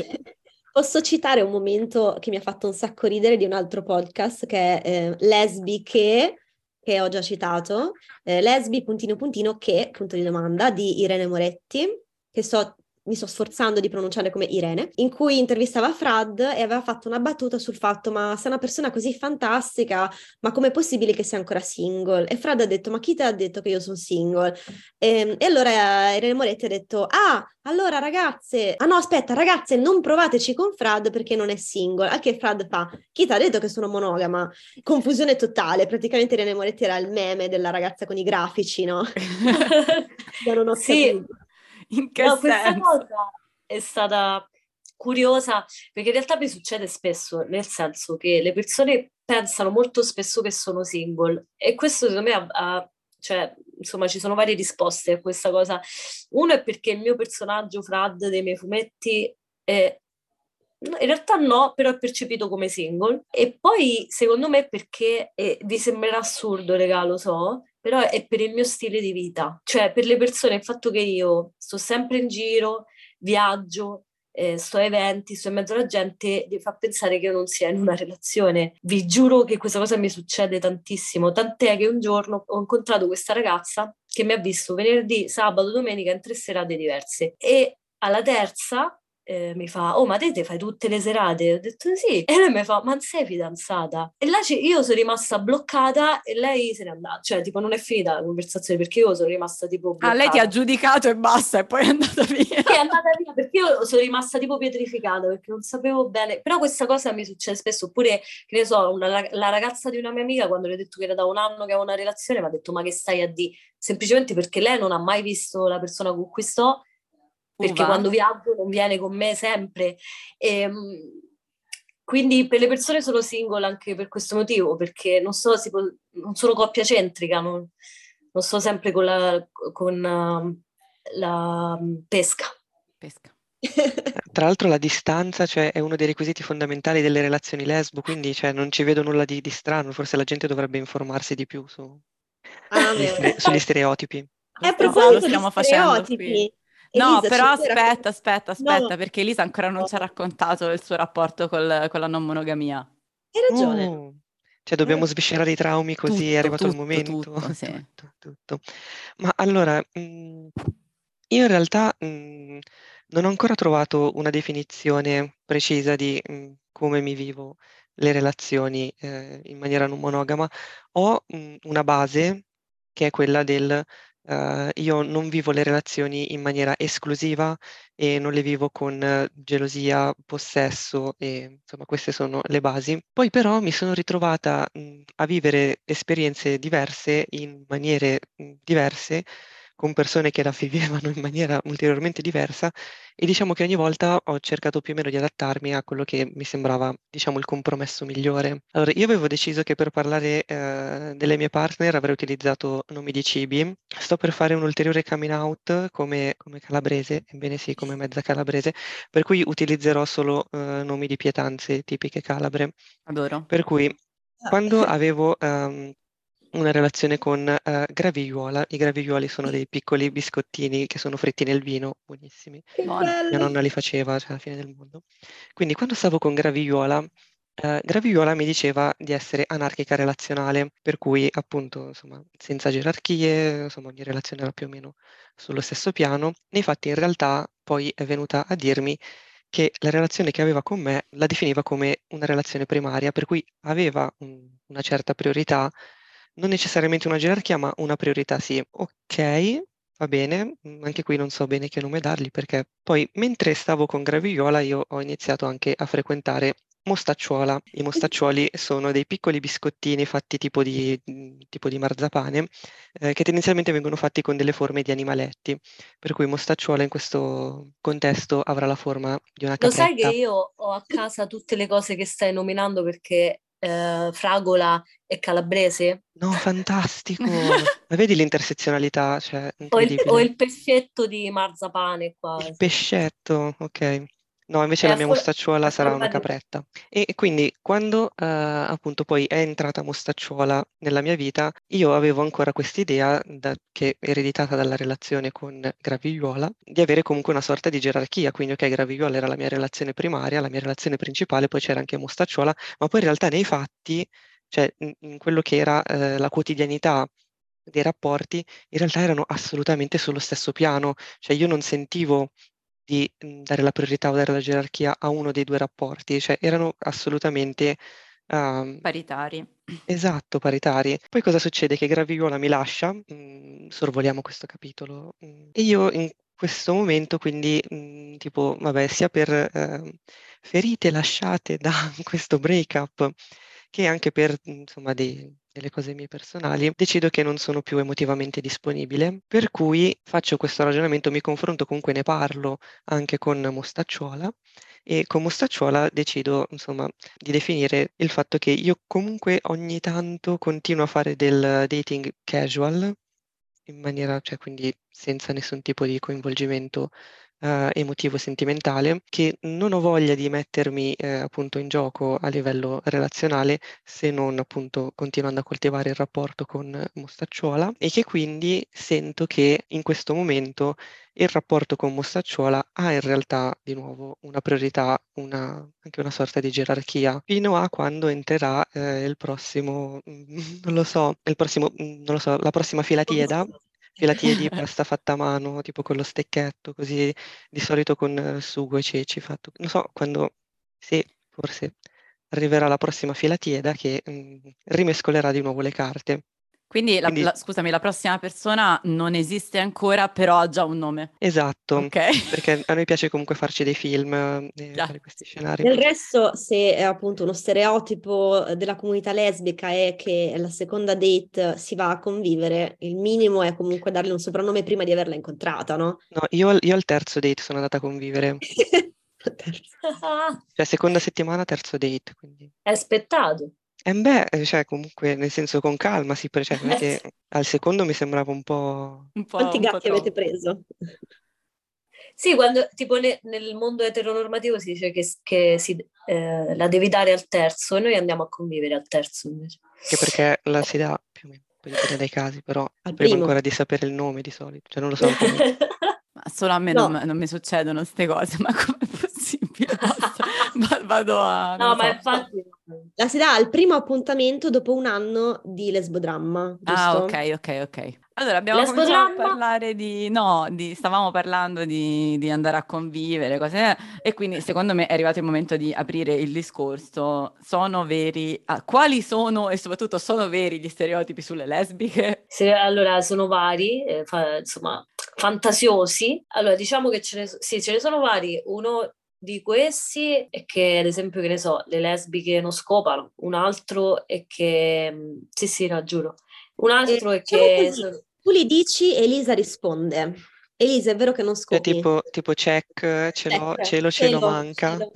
C: Posso citare un momento che mi ha fatto un sacco ridere di un altro podcast che è eh, Lesbi che, che ho già citato, eh, Lesbi puntino puntino che, punto di domanda, di Irene Moretti, che sto, mi sto sforzando di pronunciare come Irene, in cui intervistava Frad e aveva fatto una battuta sul fatto ma sei una persona così fantastica, ma com'è possibile che sia ancora single? E Frad ha detto ma chi ti ha detto che io sono single? E, e allora Irene Moretti ha detto: Ah, allora ragazze, ah no, aspetta, ragazze, non provateci con Frad perché non è single. A che Frad fa? Chi ti ha detto che sono monogama? Confusione totale. Praticamente Irene Moretti era il meme della ragazza con i grafici, no? Io non ho
D: Sì.
C: capito.
A: In che
D: No, questa
A: senso?
D: cosa, è stata curiosa perché in realtà mi succede spesso, nel senso che le persone pensano molto spesso che sono single e questo secondo me ha, ha cioè, insomma, ci sono varie risposte a questa cosa. Uno è perché il mio personaggio, Frad, dei miei fumetti, è in realtà no, però è percepito come single. E poi, secondo me, perché eh, vi sembrerà assurdo, regà, lo so, però è per il mio stile di vita. Cioè, per le persone, il fatto che io sto sempre in giro, viaggio, eh, sto a eventi, sto in mezzo alla gente, mi fa pensare che io non sia in una relazione. Vi giuro che questa cosa mi succede tantissimo, tant'è che un giorno ho incontrato questa ragazza che mi ha visto venerdì, sabato, domenica in tre serate diverse e alla terza eh, mi fa, oh ma te, te fai tutte le serate? Ho detto sì. E lei mi fa, ma non sei fidanzata? E là io sono rimasta bloccata e lei se n'è andata. Cioè, tipo, non è finita la conversazione perché io sono rimasta tipo bloccata.
A: Ah, lei ti ha giudicato e basta e poi è andata via. Sì,
D: è andata via perché io sono rimasta tipo pietrificata perché non sapevo bene. Però questa cosa mi succede spesso. Oppure, che ne so, una, la ragazza di una mia amica quando le ho detto che era da un anno che aveva una relazione mi ha detto, ma che stai a di? Semplicemente perché lei non ha mai visto la persona con cui sto perché Uva. quando viaggio non viene con me sempre. E, ehm, quindi per le persone sono single anche per questo motivo, perché non, so, può, non sono coppia centrica, non, non sto sempre con la, con, uh, la pesca.
A: pesca.
E: Tra l'altro la distanza cioè, è uno dei requisiti fondamentali delle relazioni lesbo, quindi cioè, non ci vedo nulla di, di, strano, forse la gente dovrebbe informarsi di più su, ah, sugli, sugli stereotipi.
C: È a proposito di stereotipi,
A: No, Elisa, però aspetta, aspetta, aspetta, no. perché Elisa ancora non ci ha raccontato il suo rapporto col, con la non monogamia.
C: Hai ragione. Oh.
E: Cioè dobbiamo sviscerare i traumi così tutto, è arrivato tutto, il momento.
A: Tutto, sì.
E: tutto, Ma allora, mh, mm, io in realtà mh, mm, non ho ancora trovato una definizione precisa di mh, mm, come mi vivo le relazioni eh, in maniera non monogama. Ho una base che è quella del Uh, io non vivo le relazioni in maniera esclusiva e non le vivo con uh, gelosia, possesso e insomma queste sono le basi. Poi però mi sono ritrovata mh, a vivere esperienze diverse in maniere mh, diverse con persone che la vivevano in maniera ulteriormente diversa e diciamo che ogni volta ho cercato più o meno di adattarmi a quello che mi sembrava, diciamo, il compromesso migliore. Allora, io avevo deciso che per parlare eh, delle mie partner avrei utilizzato nomi di cibi. Sto per fare un ulteriore coming out come, come calabrese, ebbene sì, come mezza calabrese, per cui utilizzerò solo eh, nomi di pietanze tipiche calabre.
A: Adoro.
E: Per cui ah. quando avevo um, una relazione con uh, gravigliuola. I gravigliuoli sono dei piccoli biscottini che sono fritti nel vino, buonissimi.
C: Mia
E: nonna li faceva, cioè alla fine del mondo. Quindi quando stavo con gravigliuola, uh, gravigliuola mi diceva di essere anarchica relazionale, per cui appunto, insomma, senza gerarchie, insomma, ogni relazione era più o meno sullo stesso piano. Nei fatti in realtà poi è venuta a dirmi che la relazione che aveva con me la definiva come una relazione primaria, per cui aveva un, una certa priorità non necessariamente una gerarchia, ma una priorità sì. Ok, va bene, mm, anche qui non so bene che nome dargli perché poi mentre stavo con Gravigliola io ho iniziato anche a frequentare Mostacciuola. I mostacciuoli sono dei piccoli biscottini fatti tipo di, mm, tipo di marzapane eh, che tendenzialmente vengono fatti con delle forme di animaletti, per cui mostacciuola in questo contesto avrà la forma di una capretta.
D: Lo sai che io ho a casa tutte le cose che stai nominando perché eh, fragola e calabrese.
E: No, fantastico! Ma vedi l'intersezionalità? Cioè,
D: o, il, o il pescetto di marzapane qua.
E: Il pescetto, ok. No, invece la mia for- mostacciuola sarà una capretta. E, quindi quando uh, appunto poi è entrata mostacciuola nella mia vita, io avevo ancora quest'idea da, che è ereditata dalla relazione con Gravigliuola, di avere comunque una sorta di gerarchia. Quindi, ok, Gravigliuola era la mia relazione primaria, la mia relazione principale, poi c'era anche mostacciuola, ma poi in realtà nei fatti, cioè in, in quello che era uh, la quotidianità dei rapporti, in realtà erano assolutamente sullo stesso piano, cioè io non sentivo di mhmm, dare la priorità o dare la gerarchia a uno dei due rapporti, cioè erano assolutamente
A: um, paritari.
E: Esatto, paritari. Poi cosa succede? Che Gravigliola mi lascia, mh, mhmm, sorvoliamo questo capitolo, mh, mhmm, e io in questo momento quindi mh, tipo, vabbè, sia per eh, ferite lasciate da questo breakup, che anche per insomma dei, delle cose mie personali, decido che non sono più emotivamente disponibile, per cui faccio questo ragionamento, mi confronto comunque, ne parlo anche con Mostacciola e con Mostacciola decido, insomma, di definire il fatto che io comunque ogni tanto continuo a fare del dating casual, in maniera, cioè quindi senza nessun tipo di coinvolgimento eh, emotivo sentimentale, che non ho voglia di mettermi eh, appunto in gioco a livello relazionale se non appunto continuando a coltivare il rapporto con Mostacciola e che quindi sento che in questo momento il rapporto con Mostacciola ha in realtà di nuovo una priorità, una, anche una sorta di gerarchia, fino a quando entrerà eh, il prossimo, non lo so, il prossimo, non lo so, la prossima filatieda Filatie di pasta fatta a mano, tipo con lo stecchetto, così di solito con eh, sugo e ceci fatto. Non so, quando, sì, forse arriverà la prossima filatieda che mh, mm, rimescolerà di nuovo le carte.
A: Quindi, la, Quindi... La, scusami, la prossima persona non esiste ancora, però ha già un nome.
E: Esatto, okay. perché a noi piace comunque farci dei film e yeah. fare questi scenari.
C: Del resto, se è appunto uno stereotipo della comunità lesbica è che la seconda date si va a convivere, il minimo è comunque darle un soprannome prima di averla incontrata, no?
E: No, io, io al terzo date sono andata a convivere. cioè seconda settimana, terzo date. Quindi.
D: È aspettato.
E: Eh beh, eh, cioè comunque nel senso con calma si pre- cioè, non che al secondo mi sembrava un po'...
C: Un po', Quanti
A: un po'
C: gatti avete preso?
D: Sì, quando tipo ne- nel mondo eteronormativo si dice che, che si, eh, la devi dare al terzo e noi andiamo a convivere al terzo invece.
E: Che perché la si dà più o meno, poi dipende dai casi, però
C: Al
E: prima
C: primo.
E: ancora di sapere il nome di solito, cioè non lo so. come-
A: Ma solo a me
C: No.
A: non, non mi succedono queste cose, ma com'è possibile? Vado a...
D: No, ma
A: so.
D: infatti...
C: La si dà al primo appuntamento dopo un anno di lesbodramma, giusto?
A: Ah, ok, ok, ok. Allora, abbiamo cominciato a
D: Lesbodramma?
A: parlare di... No, di, stavamo parlando di, di andare a convivere, cose... E quindi, secondo me, è arrivato il momento di aprire il discorso. Sono veri... ah, quali sono, e soprattutto, sono veri gli stereotipi sulle lesbiche?
D: Se- allora, sono vari, eh, fa- insomma, fantasiosi. Allora, diciamo che ce ne, sì, ce ne sono vari. Uno di questi è che, ad esempio, che ne so, le lesbiche non scopano. Un altro è che... mm, Sì, sì, no, giuro. Un altro è
C: diciamo
D: che...
C: così, Tu li dici e Elisa risponde. Elisa, è vero che non scopi?
E: tipo, tipo check, ce l'ho,
C: Check,
E: cielo, cielo
C: cielo,
E: manca.
C: cielo.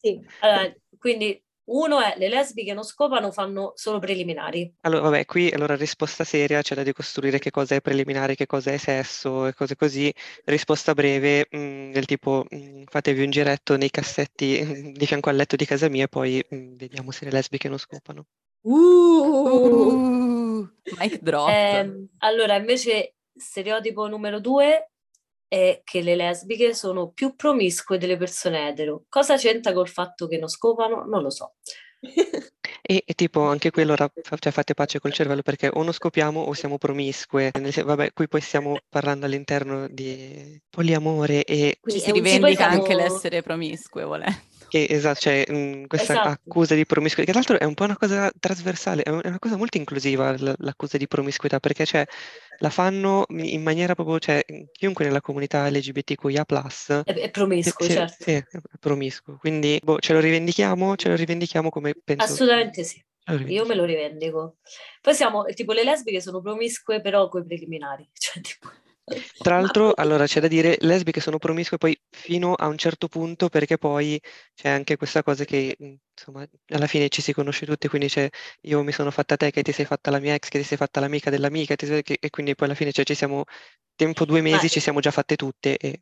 C: Sì.
D: allora, quindi, uno è le lesbiche non scopano, fanno solo preliminari.
E: Allora, vabbè, qui allora risposta seria c'è da decostruire che cosa è preliminare, che cosa è sesso e cose così. Risposta breve, mh, del tipo mh, fatevi un giretto nei cassetti di fianco al letto di casa mia e poi mh, vediamo se le lesbiche non scopano.
C: Uh,
A: Uh, mic drop.
D: Ehm, allora, invece, stereotipo numero due è che le lesbiche sono più promiscue delle persone etero. Cosa c'entra col fatto che non scopano? Non lo so.
E: E, e tipo anche qui allora fa- cioè, fate pace col cervello perché o non scopiamo o siamo promiscue. Vabbè, qui poi stiamo parlando all'interno di poliamore e
A: Ci
C: Quindi
A: si rivendica anche l'essere promiscue, volendo.
E: Che esatto, cioè, mh, questa
D: Esatto.
E: accusa di promiscuità, che tra l'altro è un po' una cosa trasversale, è un- è una cosa molto inclusiva l- l'accusa di promiscuità, perché cioè, la fanno in maniera proprio, cioè, chiunque nella comunità LGBTQIA+,
D: È, è promiscuo,
E: sì,
D: certo.
E: sì, è promiscuo, quindi boh, ce lo rivendichiamo, ce lo rivendichiamo come penso...
D: Assolutamente sì. Io me lo rivendico. Poi siamo, tipo, le lesbiche sono promiscue però coi preliminari. Cioè, tipo...
E: Tra l'altro, allora c'è da dire, lesbiche sono promiscue poi fino a un certo punto, perché poi c'è anche questa cosa che, insomma, alla fine ci si conosce tutti, quindi c'è io mi sono fatta te, che ti sei fatta la mia ex, che ti sei fatta l'amica dell'amica, sei- che- e quindi poi alla fine cioè, ci siamo, tempo due mesi,
D: Ma-
E: ci siamo già fatte tutte. E,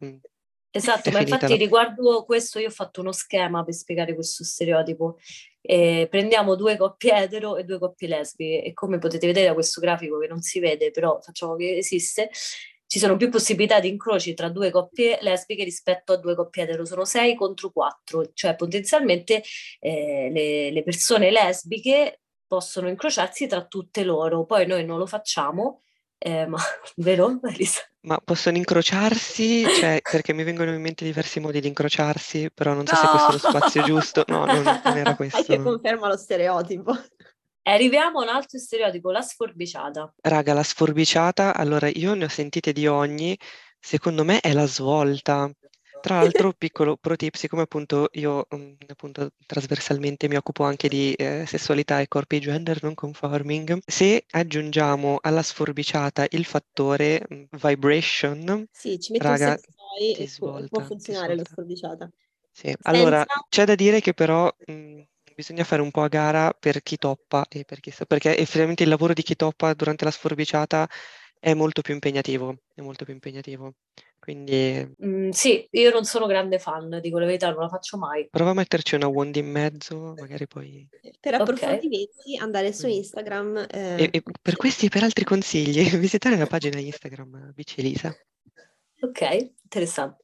D: Esatto, ma infatti
E: la-
D: riguardo questo io ho fatto uno schema per spiegare questo stereotipo. Eh, prendiamo due coppie etero e due coppie lesbiche e come potete vedere da questo grafico che non si vede, però facciamo che esiste, ci sono più possibilità di incroci tra due coppie lesbiche rispetto a due coppie etero, sono 6 contro 4, cioè potenzialmente eh, le, le persone lesbiche possono incrociarsi tra tutte loro, poi noi non lo facciamo, eh, ma vero Elisa?
E: Ma possono incrociarsi, cioè, perché mi vengono in mente diversi modi di incrociarsi, però non so se questo è lo
A: No!
E: spazio giusto. No, non, non era questo.
C: che
E: no.
C: conferma lo stereotipo.
D: Arriviamo a un altro stereotipo, la sforbiciata.
E: Raga, la sforbiciata, allora io ne ho sentite di ogni, secondo me è la svolta. Tra l'altro, piccolo pro tip, siccome appunto io mm, appunto trasversalmente mi occupo anche di eh, sessualità e corpi gender non conforming, se aggiungiamo alla sforbiciata il fattore mm, vibration,
C: Sì, ci metti
E: raga,
C: un e può, può
E: svolta, ti
C: funzionare la sforbiciata.
E: Sì. Allora,
C: Senza...
E: c'è da dire che però mh, bisogna fare un po' a gara per chi toppa e per chi sta, perché effettivamente il lavoro di chi toppa durante la sforbiciata è molto più impegnativo, è molto più impegnativo. Quindi
D: Mm, sì, io non sono grande fan, dico la verità, non la faccio mai.
E: prova a metterci una wand in mezzo, magari poi...
C: Per approfondimenti andare su
E: Mm.
C: Instagram.
E: E,
C: eh,
E: e per questi e per altri consigli, visitare la pagina Instagram Bici Elisa.
D: Ok, interessante.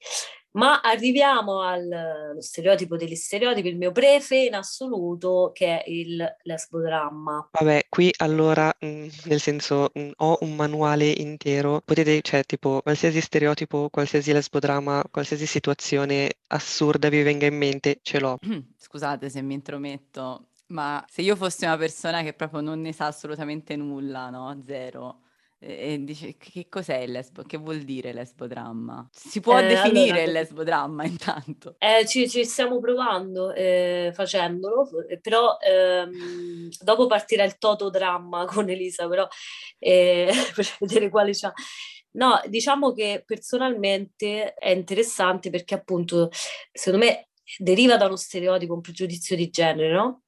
D: Ma arriviamo al allo stereotipo degli stereotipi, il mio prefe in assoluto, che è il lesbodramma.
E: Vabbè, qui allora, mh, nel senso, mh, ho un manuale intero, potete, cioè, tipo, qualsiasi stereotipo, qualsiasi lesbodramma, qualsiasi situazione assurda vi venga in mente, ce l'ho.
A: Scusate se mi intrometto, ma se io fossi una persona che proprio non ne sa assolutamente nulla, no? Zero, e, dice che che cos'è il lesbo? Che vuol dire lesbodramma? Si può
D: Eh,
A: definire
D: allora-
A: il lesbodramma intanto?
D: Eh, ci, ci stiamo provando, eh, facendolo, eh, però ehm, dopo partirà il totodramma con Elisa, però eh, per vedere quale c'ha. No, diciamo che personalmente è interessante perché appunto, secondo me, deriva da uno stereotipo, un pregiudizio di genere, no?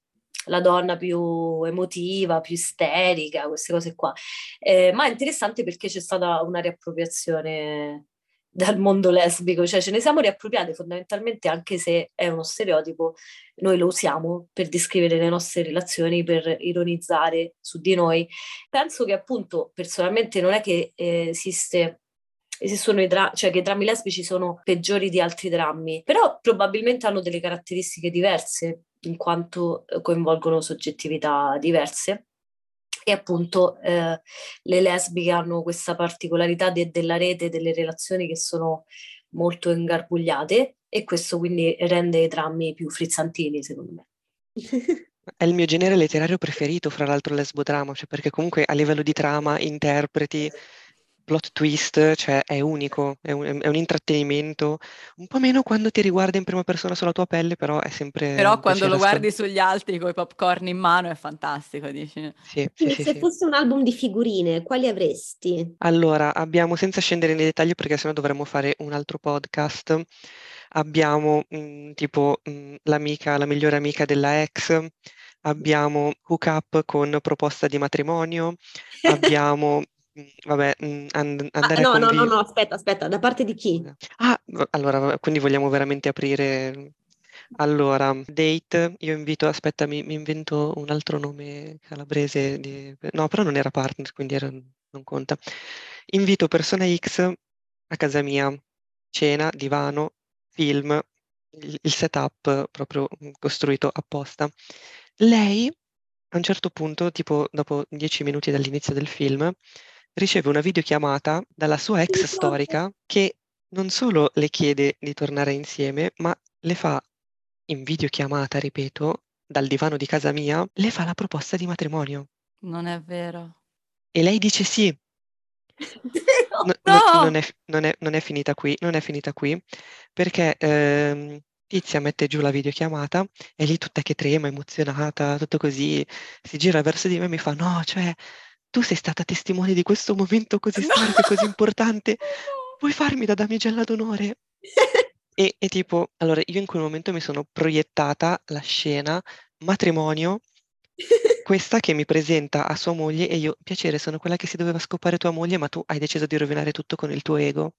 D: La donna più emotiva, più isterica, queste cose qua. Eh, ma è interessante perché c'è stata una riappropriazione dal mondo lesbico, cioè ce ne siamo riappropriate fondamentalmente anche se è uno stereotipo, noi lo usiamo per descrivere le nostre relazioni, per ironizzare su di noi. Penso che appunto personalmente non è che eh, esiste esistono drammi, cioè che i drammi lesbici sono peggiori di altri drammi, però probabilmente hanno delle caratteristiche diverse in quanto eh, coinvolgono soggettività diverse e appunto eh, le lesbiche hanno questa particolarità de- della rete delle relazioni che sono molto ingarbugliate e questo quindi rende i drammi più frizzantini secondo me.
E: È il mio genere letterario preferito, fra l'altro, il lesbodramma, cioè perché comunque a livello di trama, interpreti, plot twist, cioè è unico, è un, è un intrattenimento, un po' meno quando ti riguarda in prima persona sulla tua pelle, però è sempre
A: Però quando lo guardi
E: ascol-
A: sugli altri con i popcorn in mano è fantastico, dici?
E: Sì, sì,
C: Quindi
E: sì,
C: se
E: sì.
C: fosse un album di figurine, quali avresti?
E: Allora, abbiamo, senza scendere nei dettagli perché sennò dovremmo fare un altro podcast, abbiamo mm, tipo mm, l'amica, la migliore amica della ex, abbiamo hook up con proposta di matrimonio, abbiamo, vabbè, mm, and-
C: Ah,
E: andare a
C: no, no, no,
E: convi-
C: no, aspetta, aspetta, da parte di chi?
E: Ah, allora, quindi vogliamo veramente aprire... Allora, date, io invito, aspetta, mi, mi invento un altro nome calabrese, di- no, però non era partner, quindi era- non conta. Invito persona X a casa mia, cena, divano, film, il, il setup proprio costruito apposta. Lei, a un certo punto, tipo dopo dieci minuti dall'inizio del film, riceve una videochiamata dalla sua ex storica che non solo le chiede di tornare insieme, ma le fa in videochiamata, ripeto, dal divano di casa mia, le fa la proposta di matrimonio.
A: Non è vero.
E: E lei dice sì. No- no-
A: No!
E: non è, non è- non è finita qui, non è finita qui, perché ehm, Tizia mette giù la videochiamata e lì tutta che trema, emozionata, tutto così, si gira verso di me e mi fa, no, cioè, tu sei stata testimone di questo momento così storico così importante, puoi farmi da damigella d'onore? E, e tipo, allora io in quel momento mi sono proiettata la scena matrimonio, questa che mi presenta a sua moglie e io, piacere, sono quella che si doveva scopare tua moglie, ma tu hai deciso di rovinare tutto con il tuo ego.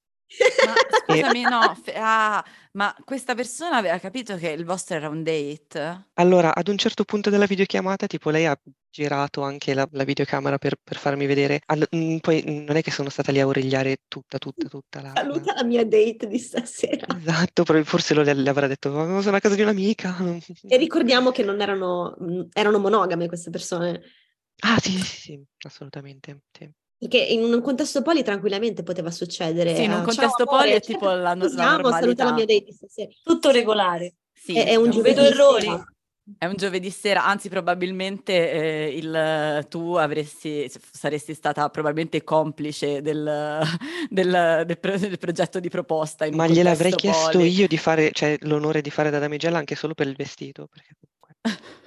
A: Ma scusami, no, fe- ah, ma questa persona aveva capito che il vostro era un date?
E: Allora, ad un certo punto della videochiamata, tipo, lei ha girato anche la, la videocamera per, per farmi vedere. Al- mm, poi mm, non è che sono stata lì a origliare tutta, tutta, tutta la...
C: Saluta la mia date di stasera.
E: Esatto, però forse lo, le, avrà detto, "Oh, sono a casa di un'amica.
C: E ricordiamo che non erano, mh, erano monogame queste persone,
E: Ah, sì, sì, sì, assolutamente, sì.
C: Perché in un contesto poli tranquillamente poteva succedere.
A: Sì, in un
C: ah,
A: contesto
C: "Ciao, amore,
A: poli è
C: certo,
A: tipo la, no- la
C: sposiamo, saluta la mia date di stasera.
D: Tutto regolare.
A: Sì,
C: È, è un giovedì
D: vedo errori.
C: sera.
A: È un giovedì sera, anzi probabilmente eh, il, tu avresti, saresti stata probabilmente complice del, del, del, pro, del progetto di proposta.
E: Ma gliel'avrei chiesto io di fare, cioè l'onore di fare da damigella anche solo per il vestito. Perché comunque...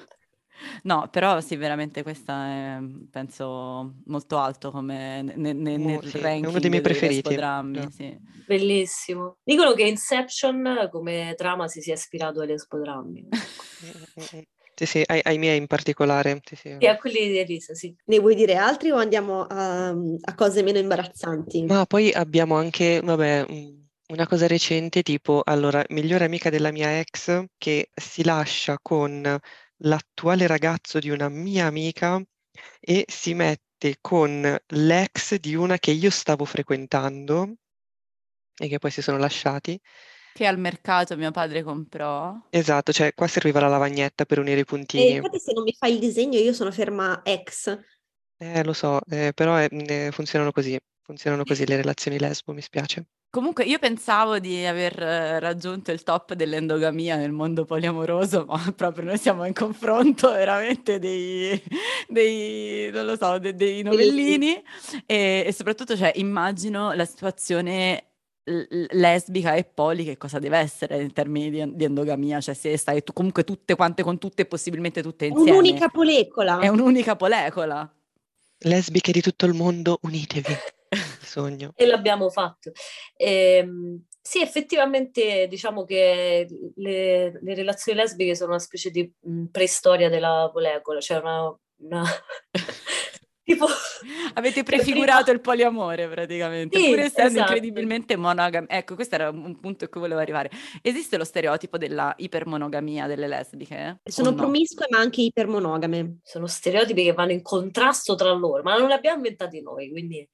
A: No, però sì, veramente questa è, penso, molto alto come ne, ne, oh, nel sì, ranking
E: è uno dei miei preferiti.
A: Drammi, sì.
D: Bellissimo. Dicono che Inception come trama si sia ispirato agli Espo-Drammi.
E: Sì, sì, ai, ai, miei in particolare. Sì, sì.
D: E a quelli di Elisa, sì.
C: Ne vuoi dire altri o andiamo a, a cose meno imbarazzanti?
E: Ma poi abbiamo anche, vabbè, una cosa recente, tipo, allora, migliore amica della mia ex che si lascia con l'attuale ragazzo di una mia amica e si mette con l'ex di una che io stavo frequentando e che poi si sono lasciati.
A: Che al mercato mio padre comprò.
E: Esatto, cioè qua serviva la lavagnetta per unire i puntini.
C: E infatti se non mi fai il disegno io sono ferma ex.
E: Eh, lo so, eh, però eh, funzionano così, funzionano così le relazioni lesbo, mi spiace.
A: Comunque io pensavo di aver eh, raggiunto il top dell'endogamia nel mondo poliamoroso, ma proprio noi siamo in confronto veramente dei, dei non lo so, dei, dei novellini e, e soprattutto cioè, immagino la situazione lesbica e poli che cosa deve essere in termini di, di endogamia, cioè se stai tu, comunque tutte quante con tutte e possibilmente tutte insieme.
C: Un'unica polecola.
A: È un'unica polecola.
E: Lesbiche di tutto il mondo, unitevi sogno.
D: E l'abbiamo fatto. Ehm, sì, effettivamente diciamo che le, le, relazioni lesbiche sono una specie di mh, preistoria della molecola, cioè una... una...
A: tipo... Avete prefigurato il poliamore praticamente, sì, pur essendo esatto. incredibilmente monogami. Ecco, questo era un punto a cui volevo arrivare. Esiste lo stereotipo della ipermonogamia delle lesbiche?
C: Sono no? promiscue ma anche ipermonogame.
D: Sono stereotipi che vanno in contrasto tra loro, ma non li abbiamo inventati noi, quindi...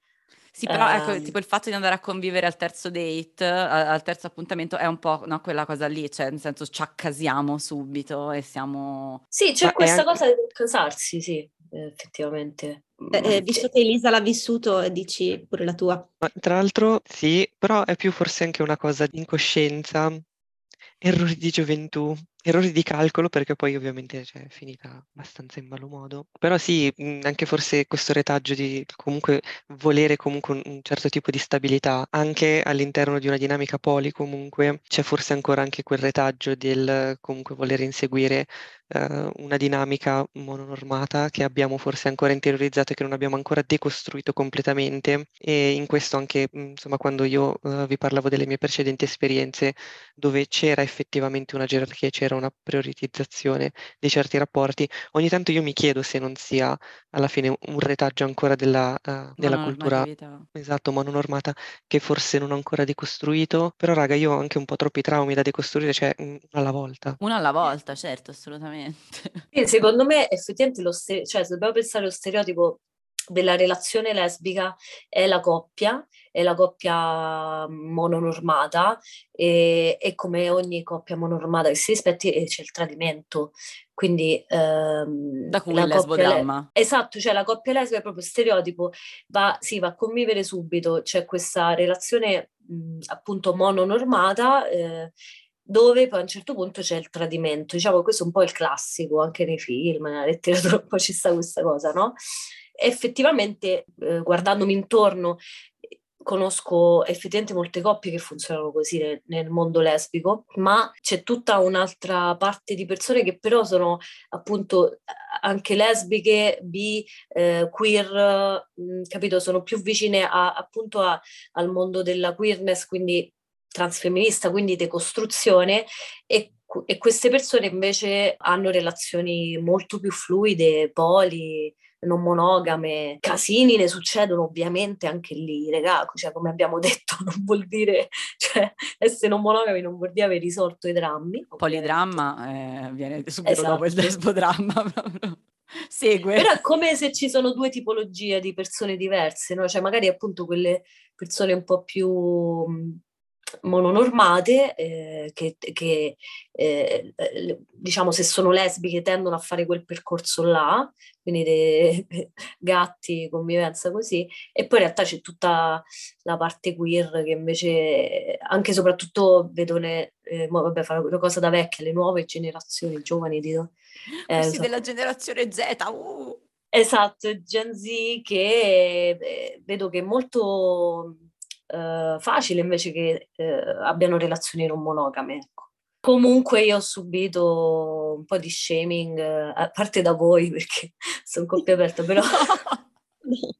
A: Sì, però ecco, ehm tipo il fatto di andare a convivere al terzo date, al terzo appuntamento, è un po' no, quella cosa lì, cioè nel senso ci accasiamo subito e siamo...
D: Sì, c'è Ma questa anche... cosa di casarsi, sì, effettivamente.
C: Eh, eh, visto che Elisa l'ha vissuto, dici pure la tua.
E: Ma, tra l'altro, sì, però è più forse anche una cosa di incoscienza, errori di gioventù, Errori di calcolo perché poi ovviamente cioè, è finita abbastanza in malo modo. Però sì, mh, anche forse questo retaggio di comunque volere comunque un, certo tipo di stabilità, anche all'interno di una dinamica poli comunque c'è forse ancora anche quel retaggio del comunque voler inseguire eh, una dinamica mononormata che abbiamo forse ancora interiorizzato e che non abbiamo ancora decostruito completamente. E in questo anche, insomma, quando io eh, vi parlavo delle mie precedenti esperienze dove c'era effettivamente una gerarchia, c'era una prioritizzazione di certi rapporti, ogni tanto io mi chiedo se non sia alla fine un retaggio ancora della, uh, della cultura esatto, mononormata che forse non ho ancora decostruito, però raga io ho anche un po' troppi traumi da decostruire, cioè una alla volta.
A: Una alla volta, certo, assolutamente.
D: Sì, secondo me effettivamente lo ste- cioè, se dobbiamo pensare allo stereotipo della relazione lesbica è la coppia, è la coppia mononormata e, e come ogni coppia mononormata che si rispetti eh, c'è il tradimento. Quindi ehm,
A: da cui il lesbodramma.
D: Le- esatto, cioè la coppia lesbica è proprio stereotipo, va, sì, va a convivere subito, c'è questa relazione mh, appunto mononormata eh, dove poi a un certo punto c'è il tradimento. Diciamo questo è un po' il classico, anche nei film, nella letteratura un po' ci sta questa cosa, no? Effettivamente eh, guardandomi intorno conosco effettivamente molte coppie che funzionano così nel, nel, mondo lesbico, ma c'è tutta un'altra parte di persone che però sono appunto anche lesbiche, bi, eh, queer, mh, mm, capito? Sono più vicine a, appunto a, al mondo della queerness, quindi transfemminista, quindi decostruzione e, e queste persone invece hanno relazioni molto più fluide, poli, non monogame, casini ne succedono ovviamente anche lì, regà, cioè come abbiamo detto non vuol dire, cioè essere non monogami non vuol dire aver risolto i drammi.
A: Polidramma eh, viene subito esatto. dopo il lesbodramma proprio. Segue.
D: Però è come se ci sono due tipologie di persone diverse, no? Cioè magari appunto quelle persone un po' più mononormate eh, che, che eh, diciamo se sono lesbiche tendono a fare quel percorso là, quindi dei gatti, convivenza così, e poi in realtà c'è tutta la parte queer che invece anche e soprattutto vedo ne, eh, vabbè, fare una cosa da vecchie, le nuove generazioni, giovani, dico.
A: Eh, so. della generazione Z, uh.
D: Esatto, Gen Z che eh, vedo che è molto eh, facile invece che eh, abbiano relazioni non monogame. Ecco. Comunque io ho subito un po' di shaming, eh, a parte da voi perché sono coppia aperta, però...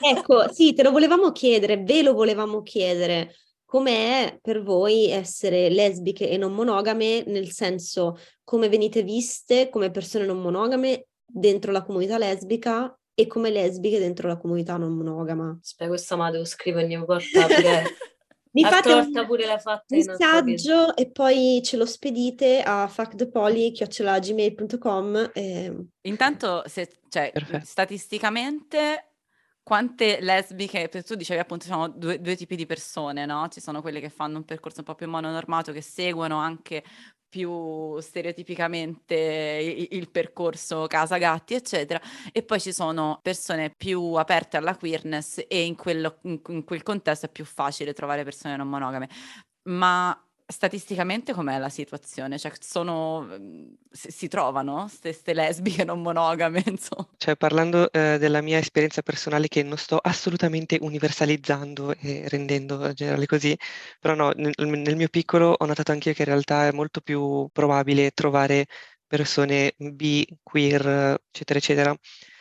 C: ecco, sì, te lo volevamo chiedere, ve lo volevamo chiedere. Com'è per voi essere lesbiche e non monogame, nel senso come venite viste come persone non monogame dentro la comunità lesbica e come lesbiche dentro la comunità non monogama?
D: Aspetta, questa ma devo scrivere ogni volta perché...
C: Mi fate un pure la fatta messaggio e poi ce lo spedite a factthepoli.gmail.com e...
A: Intanto, se, cioè, statisticamente quante lesbiche, tu dicevi appunto ci sono due, due, tipi di persone, no? Ci sono quelle che fanno un percorso un po' più mononormato, che seguono anche più stereotipicamente il, il, percorso casa gatti, eccetera, e poi ci sono persone più aperte alla queerness e in, quello, in, in quel contesto è più facile trovare persone non monogame. Ma statisticamente com'è la situazione? Cioè, sono, mhmm, si, si trovano queste lesbiche non monogame, insomma?
E: Cioè, parlando eh, della mia esperienza personale che non sto assolutamente universalizzando e rendendo generale così, però no, nel, nel mio piccolo ho notato anche io che in realtà è molto più probabile trovare persone bi, queer, eccetera, eccetera,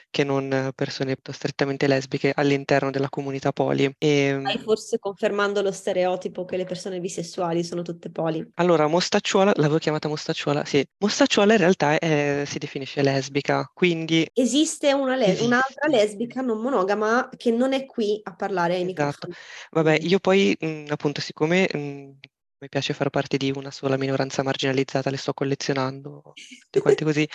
E: che non persone strettamente lesbiche all'interno della comunità poli.
C: E... Stai forse confermando lo stereotipo che le persone bisessuali sono tutte poli.
E: Allora, Mostacciuola, l'avevo chiamata Mostacciuola, sì. Mostacciuola in realtà è, si definisce lesbica, quindi...
C: Esiste una le- Esiste. un'altra lesbica non monogama che non è qui a parlare ai esatto. microfoni.
E: Vabbè, io poi, mh, appunto, siccome... Mh, mi piace far parte di una sola minoranza marginalizzata, le sto collezionando, tutte quante così.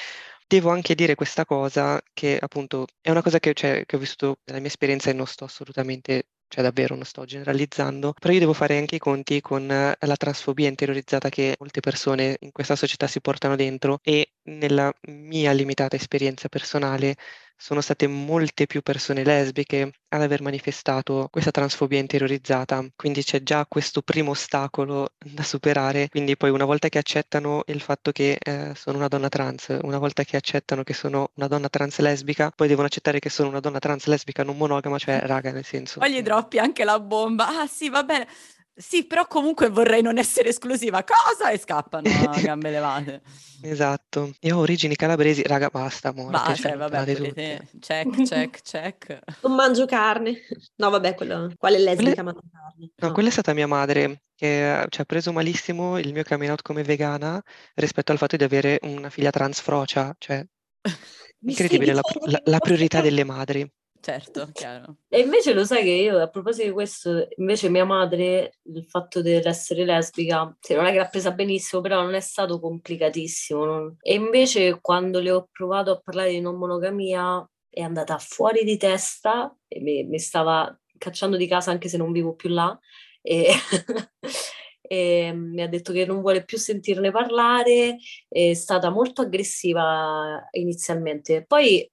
E: Devo anche dire questa cosa che appunto è una cosa che, cioè, che ho vissuto nella mia esperienza e non sto assolutamente cioè davvero non sto generalizzando, però io devo fare anche i conti con la transfobia interiorizzata che molte persone in questa società si portano dentro e nella mia limitata esperienza personale sono state molte più persone lesbiche ad aver manifestato questa transfobia interiorizzata, quindi c'è già questo primo ostacolo da superare, quindi poi una volta che accettano il fatto che eh, sono una donna trans, una volta che accettano che sono una donna trans lesbica, poi devono accettare che sono una donna trans lesbica non monogama, cioè raga nel senso...
A: Poi gli droppi anche la bomba, ah sì va bene, sì, però comunque vorrei non essere esclusiva. Cosa? E scappano a gambe levate.
E: Esatto. Io ho origini calabresi, raga, basta, morte.
A: Basta, cioè, vabbè, te. check, check, check.
C: Non mangio carne. No, vabbè, quello, quale lesbica quella... mangia carne?
E: No, no, quella è stata mia madre, che ci ha preso malissimo il mio coming out come vegana rispetto al fatto di avere una figlia trans frocia, cioè... Incredibile la, la, la priorità delle madri.
A: Certo, chiaro.
D: E invece lo sai che io, a proposito di questo, invece mia madre, il fatto dell'essere lesbica, sì, non è che l'ha presa benissimo, però non è stato complicatissimo. Non... E invece quando le ho provato a parlare di non monogamia, è andata fuori di testa e mi, mi stava cacciando di casa anche se non vivo più là. E... e mi ha detto che non vuole più sentirne parlare, è stata molto aggressiva inizialmente. Poi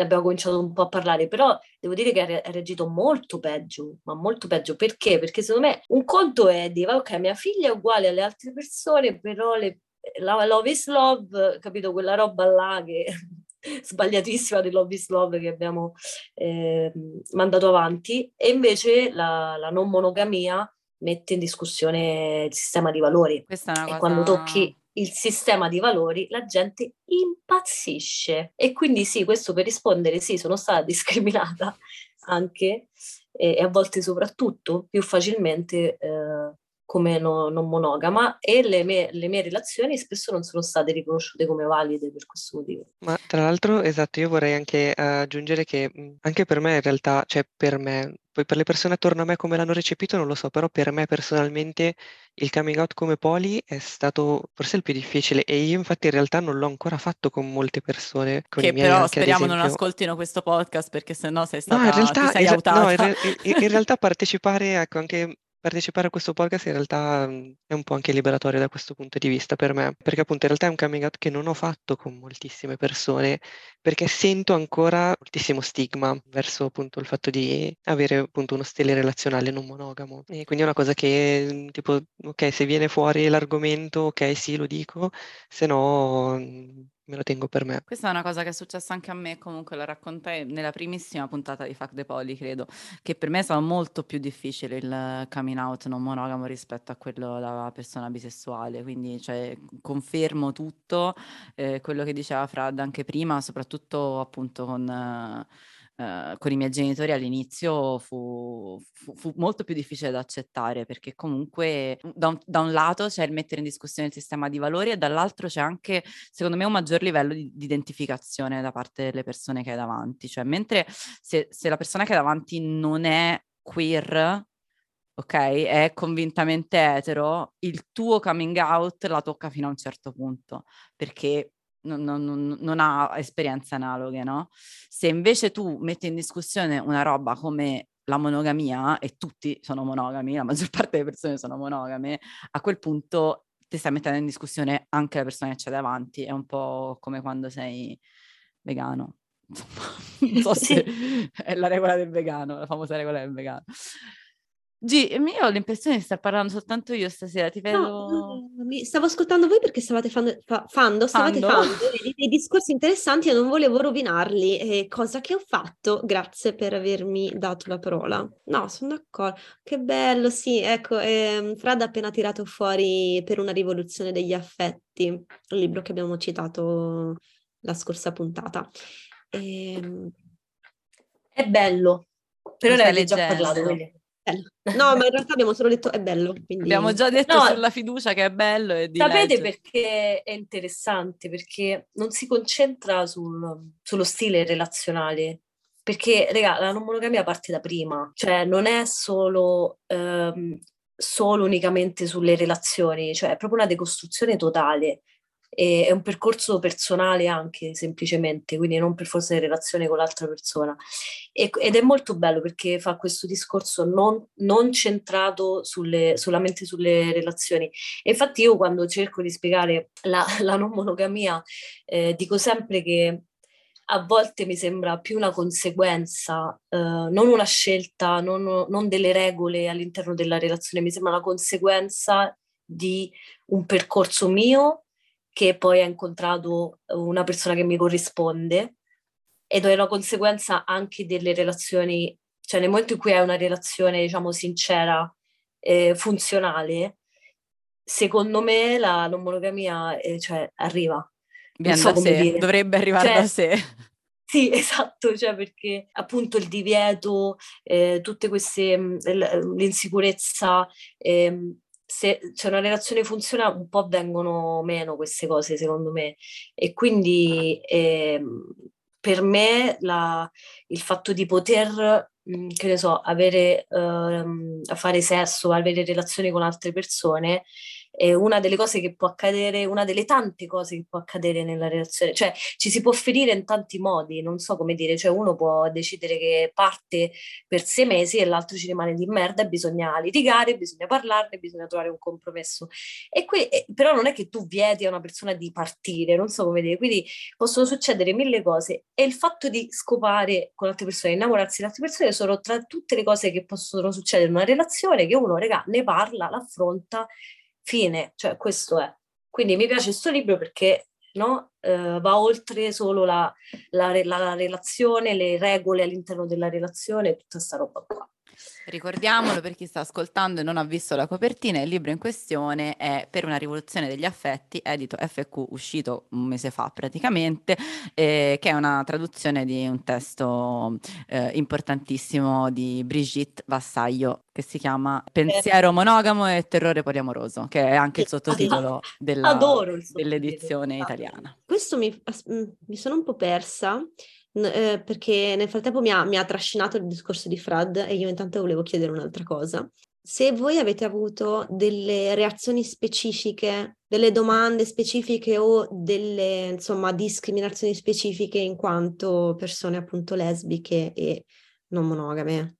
D: abbiamo cominciato un po' a parlare, però devo dire che ha reagito molto peggio, ma molto peggio. Perché? Perché secondo me un conto è dire, ok, mia figlia è uguale alle altre persone, però le, la love is love, capito? Quella roba là che sbagliatissima di love is love che abbiamo eh, mandato avanti, e invece la, la non monogamia mette in discussione il sistema di valori.
A: Questa è una cosa...
D: E quando tocchi il sistema di valori, la gente impazzisce. E quindi sì, questo per rispondere, sì, sono stata discriminata anche e, a volte soprattutto più facilmente eh, come no, non monogama e le mie, le mie, relazioni spesso non sono state riconosciute come valide per questo motivo.
E: Ma tra l'altro, esatto, io vorrei anche aggiungere che anche per me in realtà, cioè per me, poi per le persone attorno a me come l'hanno recepito non lo so, però per me personalmente il coming out come poli è stato forse il più difficile e io infatti in realtà non l'ho ancora fatto con molte persone. Con
A: che però speriamo esempio... non ascoltino questo podcast perché sennò sei stata,
E: no, in realtà, esa- no, in, re- in, realtà partecipare ecco, anche partecipare a questo podcast in realtà mh, è un po' anche liberatorio da questo punto di vista per me, perché appunto in realtà è un coming out che non ho fatto con moltissime persone, perché sento ancora moltissimo stigma verso appunto il fatto di avere appunto uno stile relazionale non monogamo. E quindi è una cosa che mh, tipo, ok, se viene fuori l'argomento, ok, sì, lo dico, se no mh, me lo tengo per me.
A: Questa è una cosa che è successa anche a me, comunque la raccontai nella primissima puntata di Fuck the Poli, credo, che per me è stato molto più difficile il coming out non monogamo rispetto a quello da persona bisessuale, quindi cioè, confermo tutto eh, quello che diceva Frad anche prima, soprattutto appunto con... eh, eh, con i miei genitori all'inizio fu, fu- fu molto più difficile da accettare perché comunque da un, da un lato c'è il mettere in discussione il sistema di valori e dall'altro c'è anche, secondo me, un maggior livello di, di identificazione da parte delle persone che hai davanti. Cioè, mentre se, se la persona che hai davanti non è queer, ok, è convintamente etero, il tuo coming out la tocca fino a un certo punto, perché non, non- non ha esperienze analoghe, no? Se invece tu metti in discussione una roba come la monogamia, e tutti sono monogami, la maggior parte delle persone sono monogame, a quel punto ti stai mettendo in discussione anche la persona che c'è davanti, è un po' come quando sei vegano. Insomma, non so se è la regola del vegano, la famosa regola del vegano. G, io ho l'impressione di star parlando soltanto io stasera, ti vedo...
C: No, no, mi- stavo ascoltando voi perché stavate fando, fa- fando, stavate
A: Fando?
C: fando dei, dei discorsi interessanti e non volevo rovinarli, e cosa che ho fatto. Grazie per avermi dato la parola. No, sono d'accordo. Che bello, sì, ecco, ehm, Frad ha appena tirato fuori Per una rivoluzione degli affetti, il libro che abbiamo citato la scorsa puntata. Ehm,
D: È bello, però ne avete già parlato, quindi.
C: Bello. No, ma in realtà abbiamo solo detto è bello, quindi...
A: Abbiamo già detto
D: No.
A: sulla fiducia che è bello e di
D: Sapete
A: leggere.
D: perché è interessante? Perché non si concentra sul- sullo stile relazionale. Perché, raga, la non monogamia parte da prima, cioè non è solo, ehm, solo unicamente sulle relazioni, cioè è proprio una decostruzione totale. E è un percorso personale anche semplicemente, quindi non per forza in relazione con l'altra persona. E- ed è molto bello perché fa questo discorso non, non centrato sulle- solamente sulle relazioni. E infatti io quando cerco di spiegare la, la non monogamia eh, dico sempre che a volte mi sembra più una conseguenza, eh, non una scelta, non, non delle regole all'interno della relazione, mi sembra una conseguenza di un percorso mio che poi ha incontrato una persona che mi corrisponde ed è una conseguenza anche delle relazioni, cioè nel momento in cui hai una relazione, diciamo, sincera, eh, funzionale, secondo me la non monogamia, eh, cioè, arriva.
A: Viene
D: so
A: da sé,
D: dire.
A: dovrebbe arrivare
D: Cioè,
A: da sé.
D: Sì, esatto, cioè perché appunto il divieto, eh, tutte queste, l- l'insicurezza, ehm, se c'è una relazione funziona un po' vengono meno queste cose secondo me. E quindi ehm, per me la- il fatto di poter, mh, che ne so, avere, ehm, fare sesso, avere relazioni con altre persone è una delle cose che può accadere, una delle tante cose che può accadere nella relazione, cioè ci si può ferire in tanti modi, non so come dire, cioè uno può decidere che parte per sei mesi e l'altro ci rimane di merda bisogna litigare, bisogna parlarne, bisogna trovare un compromesso. E qui, eh, però non è che tu vieti a una persona di partire, non so come dire, quindi possono succedere mille cose e il fatto di scopare con altre persone, innamorarsi di altre persone sono tra tutte le cose che possono succedere in una relazione che uno, regà, ne parla, l'affronta, fine, cioè questo è. Quindi mi piace questo libro perché no, eh, va oltre solo la, la re- la relazione, le regole all'interno della relazione, tutta sta roba qua.
A: Ricordiamolo per chi sta ascoltando e non ha visto la copertina, il libro in questione è Per una rivoluzione degli affetti, edito FQ, uscito un mese fa praticamente, eh, che è una traduzione di un testo eh, importantissimo di Brigitte Vassaglio che si chiama Pensiero monogamo e terrore poliamoroso, che è anche il sottotitolo della-
D: Adoro il sottotitolo.
A: dell'edizione italiana.
C: Questo mi, mi sono un po' persa eh, perché nel frattempo mi ha, mi ha trascinato il discorso di Frad e io intanto volevo chiedere un'altra cosa. Se voi avete avuto delle reazioni specifiche, delle domande specifiche o delle, insomma, discriminazioni specifiche in quanto persone appunto lesbiche e non monogame.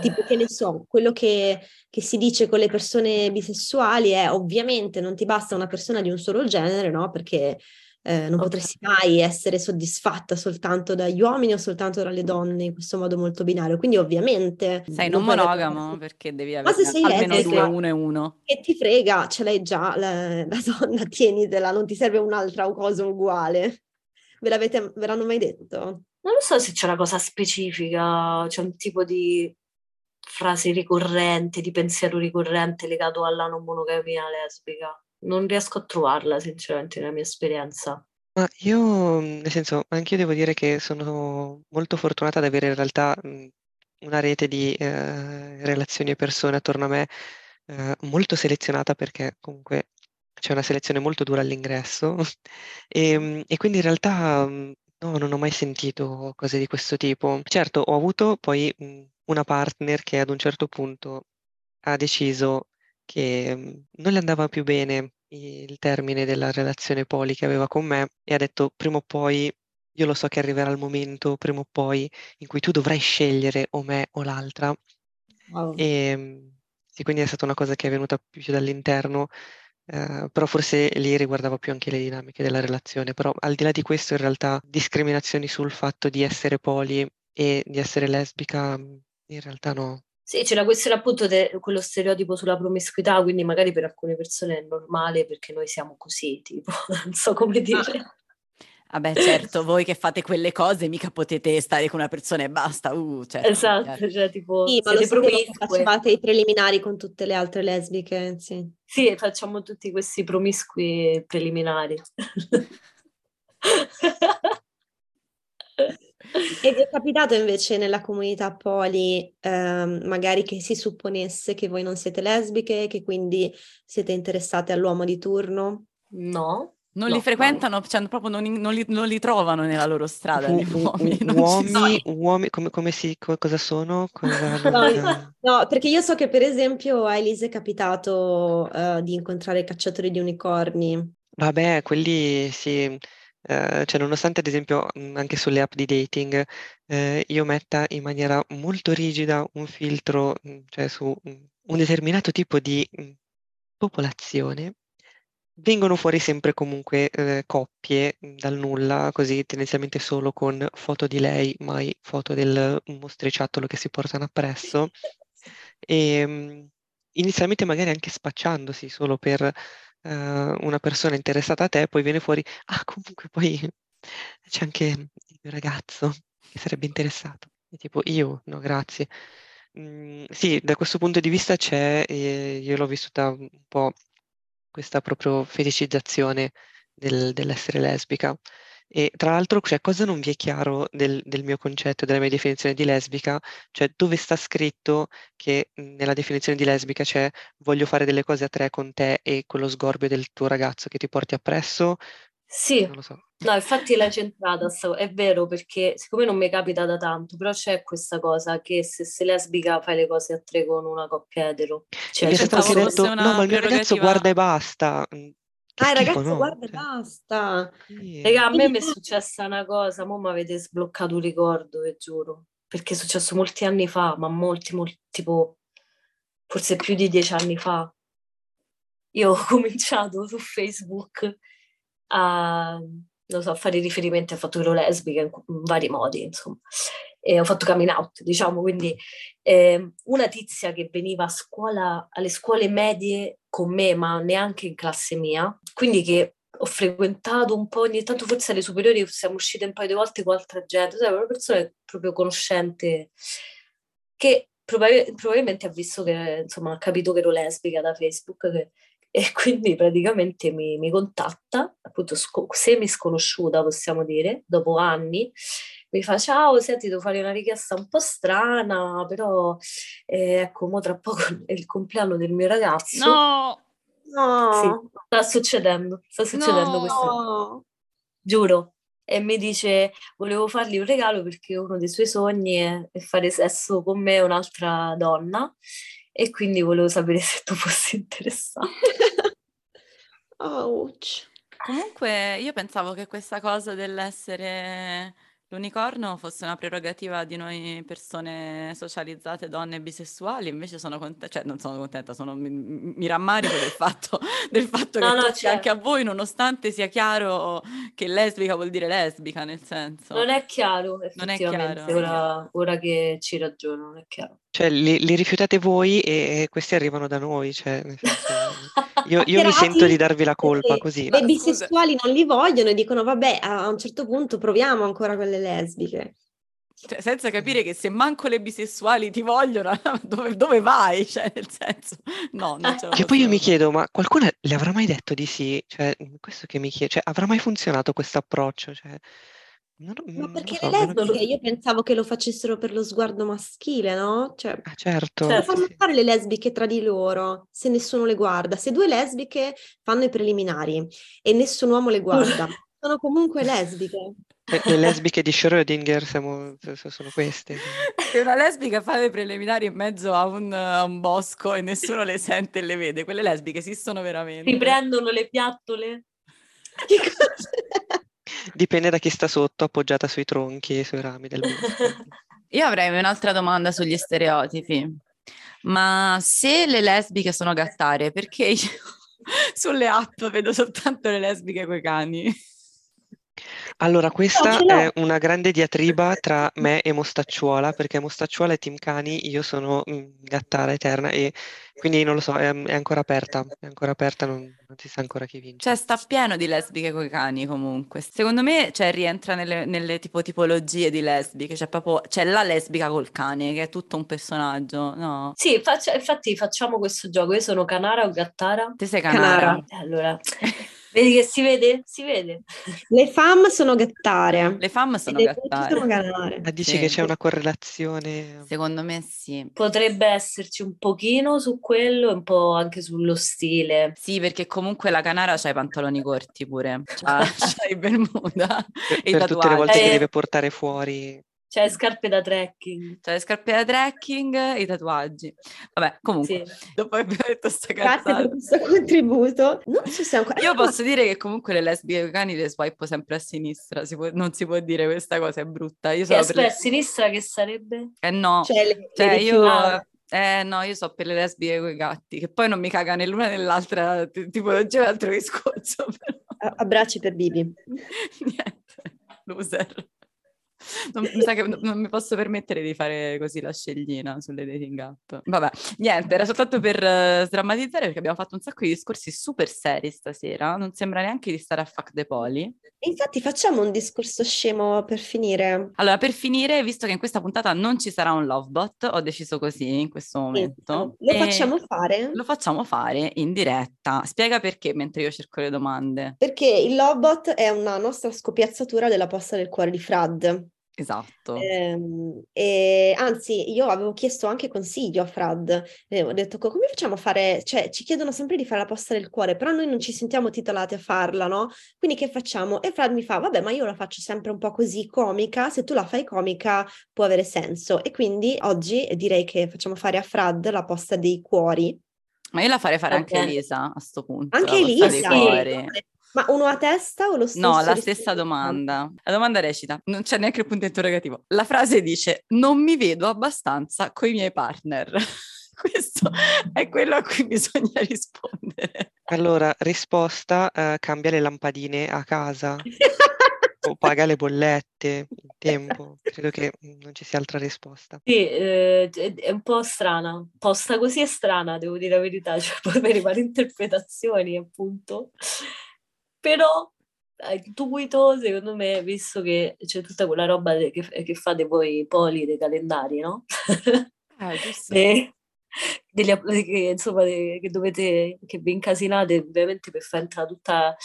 C: Tipo, che ne so, quello che, che, si dice con le persone bisessuali è ovviamente non ti basta una persona di un solo genere, no? Perché eh, non okay. potresti mai essere soddisfatta soltanto dagli uomini o soltanto dalle donne in questo modo molto binario. Quindi ovviamente...
A: Sei non, monogamo avere... perché devi avere almeno lesbica, due, uno e uno.
C: E ti frega, ce l'hai già la, la donna, tienitela, non ti serve un'altra cosa uguale. Ve, l'avete, ve l'hanno mai detto?
D: Non lo so se c'è una cosa specifica, c'è un tipo di frase ricorrente, di pensiero ricorrente legato alla non monogamia lesbica. Non riesco a trovarla, sinceramente, nella mia esperienza.
E: Ma io, nel senso, anch'io devo dire che sono molto fortunata ad avere in realtà una rete di eh, relazioni e persone attorno a me eh, molto selezionata perché comunque c'è una selezione molto dura all'ingresso e, e, quindi in realtà no, non ho mai sentito cose di questo tipo. Certo, ho avuto poi una partner che ad un certo punto ha deciso che mm, non le andava più bene il termine della relazione poli che aveva con me e ha detto prima o poi, io lo so che arriverà il momento, prima o poi, in cui tu dovrai scegliere o me o l'altra. Wow. E, mm, e, quindi è stata una cosa che è venuta più dall'interno, eh, però forse lì riguardava più anche le dinamiche della relazione. Però al di là di questo, in realtà, discriminazioni sul fatto di essere poli e di essere lesbica mm, in realtà no.
D: Sì, c'è la questione appunto di quello stereotipo sulla promiscuità, quindi magari per alcune persone è normale perché noi siamo così, tipo, non so come dire.
A: Vabbè, certo, voi che fate quelle cose mica potete stare con una persona e basta. Uh, certo,
D: esatto, cioè tipo...
C: Sì, ma lo facevate i preliminari con tutte le altre lesbiche, sì.
D: Sì, facciamo tutti questi promiscui preliminari.
C: E vi è capitato invece nella comunità poli, ehm, magari che si supponesse che voi non siete lesbiche, che quindi siete interessate all'uomo di turno?
D: No.
A: Non
D: no,
A: li frequentano, no. cioè proprio non, non, li, non, li, trovano nella loro strada.
E: U- uomini, uomini, uomini come, come, si, cosa sono? Cosa
C: no, no, perché io so che per esempio a Elise è capitato uh, di incontrare cacciatori di unicorni.
E: Vabbè, quelli sì, eh, cioè nonostante ad esempio anche sulle app di dating eh, io metta in maniera molto rigida un filtro, cioè su un determinato tipo di popolazione, vengono fuori sempre comunque eh, coppie dal nulla, così tendenzialmente solo con foto di lei, mai foto del mostriciattolo che si portano appresso. E, inizialmente magari anche spacciandosi solo per uh, una persona interessata a te, poi viene fuori, ah comunque poi c'è anche il mio ragazzo che sarebbe interessato. E tipo io, no grazie. Mm, sì, da questo punto di vista c'è, eh, io l'ho vissuta un po' questa proprio feticizzazione del, dell'essere lesbica. E tra l'altro, cioè, cosa non vi è chiaro del, del, mio concetto, della mia definizione di lesbica? Cioè, dove sta scritto che nella definizione di lesbica c'è voglio fare delle cose a tre con te e con lo sgorbio del tuo ragazzo che ti porti appresso?
D: Sì, non lo so. No, infatti l'hai centrata, è vero, perché siccome non mi capita da tanto, però c'è questa cosa che se sei lesbica fai le cose a tre con una coppia etero.
E: Cioè, mi è stato anche detto, no, ma il mio ragazzo guarda e basta.
C: Ah, ragazzi, no? guarda, basta.
D: Sì. Raga, a me mi è successa una cosa, mo mi avete sbloccato un ricordo, vi giuro. Perché è successo molti anni fa, ma molti, molti, tipo, forse più di dieci anni fa. Io ho cominciato su Facebook a, non so, a fare riferimenti al fatto che ero lesbica in, in vari modi, insomma e ho fatto coming out, diciamo, quindi eh, una tizia che veniva a scuola, alle scuole medie con me, ma neanche in classe mia, quindi che ho frequentato un po' ogni tanto, forse alle superiori siamo uscite un paio di volte con altra gente, cioè una persona proprio conoscente che probab- probabilmente ha visto che, insomma, ha capito che ero lesbica da Facebook che, e quindi praticamente mi, mi contatta, appunto sco- semi sconosciuta possiamo dire, dopo anni, mi fa ciao, senti, devo fare una richiesta un po' strana, però eh, ecco, mo tra poco è il compleanno del mio ragazzo.
A: No!
C: No!
D: Sì, sta succedendo, sta succedendo no! questo. Giuro. E mi dice, volevo fargli un regalo perché uno dei suoi sogni è, è fare sesso con me e un'altra donna e quindi volevo sapere se tu fossi interessato.
C: Ouch.
A: Comunque io pensavo che questa cosa dell'essere l'unicorno fosse una prerogativa di noi persone socializzate, donne bisessuali, invece sono contenta, cioè non sono contenta, sono, mi, mi rammarico del fatto, del fatto
D: No,
A: che
D: no,
A: tutti,
D: certo.
A: anche a voi, nonostante sia chiaro che lesbica vuol dire lesbica, nel senso.
D: Non è chiaro,
A: Non è
D: effettivamente,
A: chiaro.
D: ora, ora che ci ragiono, non è chiaro.
E: Cioè, li, li rifiutate voi e, e questi arrivano da noi, cioè, nel senso, io, io mi sento di darvi la colpa così.
C: Le bisessuali non li vogliono e dicono, vabbè, a un certo punto proviamo ancora con le lesbiche.
A: Cioè, senza capire che se manco le bisessuali ti vogliono, dove, dove vai? Cioè, nel senso, no, non ce
E: Che poi io mi chiedo, ma qualcuno le avrà mai detto di sì? Cioè, questo che mi chiedo, cioè, avrà mai funzionato questo approccio? Cioè, non,
C: Ma
E: non lo
C: perché
E: so,
C: le lesbiche
E: chiedo.
C: io pensavo che lo facessero per lo sguardo maschile, no? Cioè,
E: Ah, certo,
C: cosa
D: Certo.
C: fanno
E: sì.
C: fare le lesbiche tra di loro se nessuno le guarda? Se due lesbiche fanno i preliminari e nessun uomo le guarda, sono comunque lesbiche.
E: Le, le lesbiche di Schrödinger siamo, sono queste.
A: Se una lesbica fa le preliminari in mezzo a un, a un bosco e nessuno le sente e le vede, quelle lesbiche esistono veramente.
D: Riprendono le piattole.
C: Che cosa?
E: Dipende da chi sta sotto, appoggiata sui tronchi e sui rami del bosco.
A: Io avrei un'altra domanda sugli stereotipi. Ma se le lesbiche sono gattare, perché io sulle app vedo soltanto le lesbiche coi cani?
E: Allora, questa
C: ce l'ho.
E: è una grande diatriba tra me e Mostacciuola, perché Mostacciuola è team cani, io sono mm, gattara eterna e quindi non lo so, è, è ancora aperta, è ancora aperta, non, non si sa ancora chi vince.
A: Cioè, sta pieno di lesbiche coi cani comunque. Secondo me, cioè, rientra nelle, nelle tipo tipologie di lesbiche, cioè proprio c'è la lesbica col cane, che è tutto un personaggio, no?
D: Sì, faccia- infatti facciamo questo gioco. Io sono Canara o Gattara?
A: Te sei
C: Canara.
A: canara.
D: Eh, Allora, vedi che si vede? Si vede.
C: Le fam sono gattare.
A: Le fam sono gattare.
C: sono ganare.
E: Ma dici
A: Sì.
E: che c'è una correlazione?
A: Secondo me sì.
D: Potrebbe esserci un pochino su quello e un po' anche sullo stile.
A: Sì, perché comunque la canara c'ha i pantaloni corti pure, c'ha, c'ha i bermuda
E: Per,
A: e
E: per tutte le volte
A: tatuaggi.
E: che
D: Eh.
E: deve portare fuori.
D: Cioè, scarpe da trekking.
A: Le scarpe da trekking e i tatuaggi. Vabbè, comunque,
D: Sì.
A: dopo aver detto sta
C: Grazie per
A: cazzata.
C: questo contributo. Non so se ancora...
A: Io posso dire che comunque le lesbiche cani le swipe sempre a sinistra, si può- non si può dire questa cosa, è brutta. Io
D: E
A: sono per le...
D: a sinistra che sarebbe?
A: Eh no,
C: Cioè, le, le
A: cioè io...
C: rifiuto.
A: Eh no, io so per le lesbiche con i gatti, che poi non mi caga né l'una né l'altra t- tipologia, l'altro discorso, però...
C: Abbracci per Bibi.
A: Niente, loser. Non, mi sa che non, non mi posso permettere di fare così la sceglina sulle dating app. Vabbè, niente, era soltanto per eh, sdrammatizzare perché abbiamo fatto un sacco di discorsi super seri stasera. Non sembra neanche di stare a fuck the poli.
C: Infatti facciamo un discorso scemo per finire.
A: Allora, per finire, visto che in questa puntata non ci sarà un lovebot, ho deciso così in questo momento.
C: Lo
A: e
C: facciamo fare
A: Lo facciamo fare in diretta. Spiega perché mentre io cerco le domande.
C: perché il Lobot è una nostra scopiazzatura della posta del cuore di Frad.
A: Esatto.
C: Ehm, e anzi, io avevo chiesto anche consiglio a Frad, e ho detto "Co- come facciamo a fare, cioè ci chiedono sempre di fare la posta del cuore, però noi non ci sentiamo titolati a farla, no? Quindi che facciamo? E Frad mi fa, vabbè, ma io la faccio sempre un po' così comica, se tu la fai comica può avere senso. E quindi oggi direi che facciamo fare a Frad la posta dei cuori.
A: Ma io la farei fare anche a
D: Ok.
A: Elisa a sto punto.
C: Anche Elisa,
A: cuori.
C: Ma uno a testa o lo stesso?
A: No, la
C: rispetto
A: stessa domanda. La domanda recita, non c'è neanche il punto interrogativo. La frase dice, non mi vedo abbastanza coi miei partner. Questo è quello a cui bisogna rispondere.
E: Allora, risposta, eh, cambia le lampadine a casa o paga le bollette in tempo. Credo che mm, non ci sia altra risposta.
D: Sì, eh, è è un po' strana. Posta così è strana, devo dire la verità, cioè può avere varie interpretazioni, appunto. Però intuito, secondo me, visto che c'è tutta quella roba de- che, che fate voi poli dei calendari, no?
A: Eh, giusto.
D: De- degli che, insomma, de- che dovete, che vi incasinate ovviamente per far entrare tutta,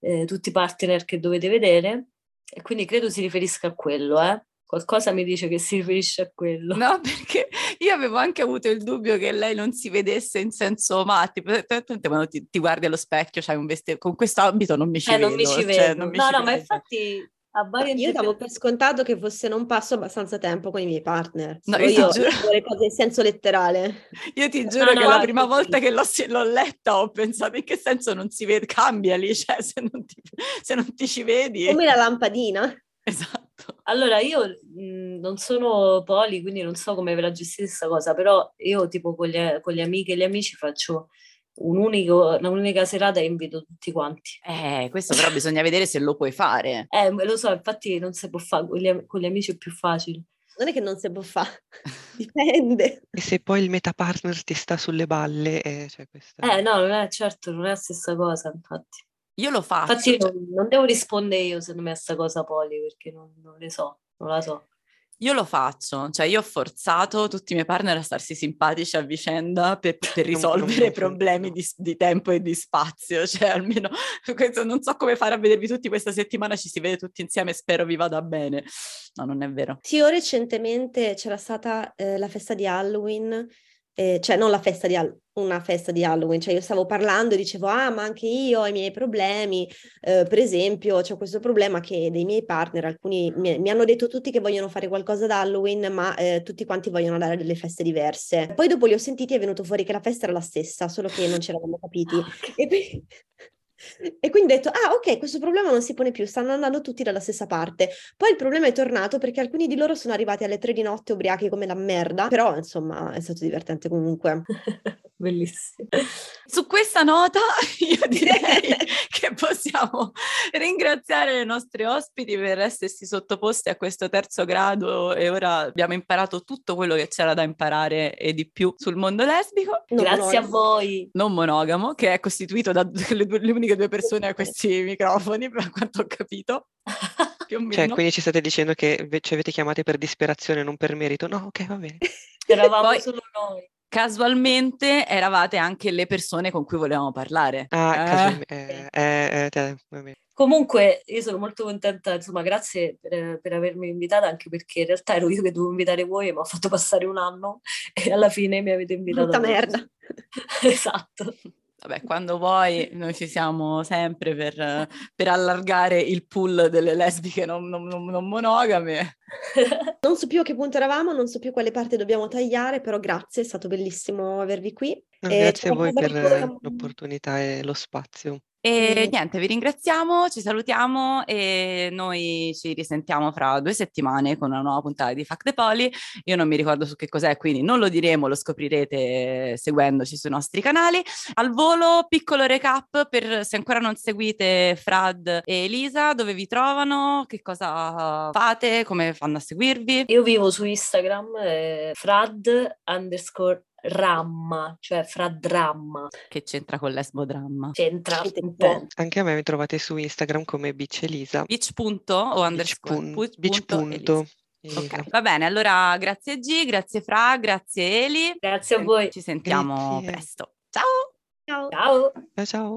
D: eh, tutti i partner che dovete vedere. E quindi credo si riferisca a quello, eh? Qualcosa mi dice che si riferisce a quello.
A: No, perché io avevo anche avuto il dubbio che lei non si vedesse in senso ma tipo, attentamente quando ti, ti guardi allo specchio, c'hai un vestito, con questo abito non mi ci
D: Eh,
A: vedo.
D: non mi ci
A: cioè,
D: vedo.
A: non mi
D: no,
A: ci
D: no, ma
A: vedo.
D: infatti
C: Ma
D: varie
C: Io davo per scontato che fosse non passo abbastanza tempo con i miei partner.
A: No, io ti
C: io
A: giuro-
C: le cose in senso letterale.
A: Io ti giuro
D: No,
A: che
D: no,
A: la
D: no,
A: prima
D: sì,
A: volta che l'ho, l'ho letta ho pensato in che senso non si vede, cambiali, cioè se non ti, se non ti ci vedi.
C: Come la lampadina.
A: Esatto.
D: Allora, io mh, non sono poli, quindi non so come ve la gestite questa cosa, però io tipo con, gli, con le amiche e gli amici faccio un unico, un'unica serata e invito tutti quanti.
A: Eh, questo però bisogna vedere se lo puoi fare.
D: Eh, lo so, infatti non si può fare, con gli, con gli amici è più facile.
C: Non è che non si può fare, dipende.
E: E se poi il meta partner ti sta sulle balle, eh, cioè questa...
D: Eh no, non è certo, non è la stessa cosa, infatti.
A: Io lo faccio.
D: Infatti
A: cioè-
D: non, non devo rispondere io se non è sta cosa poli, perché non, non ne so, non la so.
A: Io lo faccio, cioè io ho forzato tutti i miei partner a starsi simpatici a vicenda per, per risolvere problemi di, di tempo e di spazio, cioè almeno questo, non so come fare a vedervi tutti questa settimana, ci si vede tutti insieme, spero vi vada bene. No, non è vero.
C: Sì, io recentemente c'era stata eh, la festa di Halloween, eh, cioè non la festa di Halloween, una festa di Halloween, cioè io stavo parlando e dicevo, ah, ma anche io ho i miei problemi, Eh, per esempio c'è questo problema che dei miei partner, alcuni mi, mi hanno detto tutti che vogliono fare qualcosa ad Halloween, ma eh, tutti quanti vogliono andare a delle feste diverse. Poi dopo li ho sentiti e è venuto fuori che la festa era la stessa, solo che non ci eravamo capiti. E quindi, e quindi ho detto, ah ok, questo problema non si pone più, stanno andando tutti dalla stessa parte. Poi il problema è tornato perché alcuni di loro sono arrivati alle tre di notte ubriachi come la merda, però insomma è stato divertente comunque.
D: Bellissimo.
A: Su questa nota io direi che possiamo ringraziare le nostre ospiti per essersi sottoposte a questo terzo grado e ora abbiamo imparato tutto quello che c'era da imparare e di più sul mondo lesbico.
C: Non
D: Grazie a
C: monogamo.
D: voi.
A: non monogamo, che è costituito da le, le uniche due persone a questi microfoni, per quanto ho capito. Più o
E: Cioè, quindi ci state dicendo che ci avete chiamate per disperazione, non per merito? No, ok, va bene.
D: Eravamo
A: Poi-
D: solo noi.
A: Casualmente eravate anche le persone con cui volevamo parlare.
E: Ah,
A: Eh,
E: casualmente, eh, eh, eh, te-.
D: Comunque, io sono molto contenta, insomma, grazie per, per avermi invitata, anche perché in realtà ero io che dovevo invitare voi e mi ha fatto passare un anno e alla fine mi avete invitato. Voi.
C: merda.
D: esatto.
A: Vabbè, quando vuoi, noi ci siamo sempre per, per allargare il pool delle lesbiche non, non- non- non monogame.
C: Non so più a che punto eravamo, non so più quale parte dobbiamo tagliare, però grazie, è stato bellissimo avervi qui.
E: No,
C: E
E: grazie a voi per l'opportunità e lo spazio.
A: E niente, vi ringraziamo, ci salutiamo e noi ci risentiamo fra due settimane con una nuova puntata di Fact the Poli. Io non mi ricordo su che cos'è, quindi non lo diremo, lo scoprirete seguendoci sui nostri canali. Al volo, piccolo recap per se ancora non seguite Frad e Elisa, dove vi trovano, che cosa fate, come fanno a seguirvi.
D: Io vivo su Instagram, eh, frad underscore ramma, cioè fradramma.
A: Che c'entra con l'esbodramma?
D: C'entra un po'.
E: Anche a me mi trovate su Instagram come Beach Elisa.
A: Beach punto o
E: Beach,
A: underscore?
E: pun-
A: Pu-
E: beach
A: punto
E: punto
A: Elisa.
E: Elisa.
A: Ok, va bene, allora grazie G, grazie Fra, grazie Eli.
D: Grazie a voi.
A: Ci sentiamo
E: Grazie.
A: presto.
C: Ciao.
D: Ciao.
E: Ciao ciao.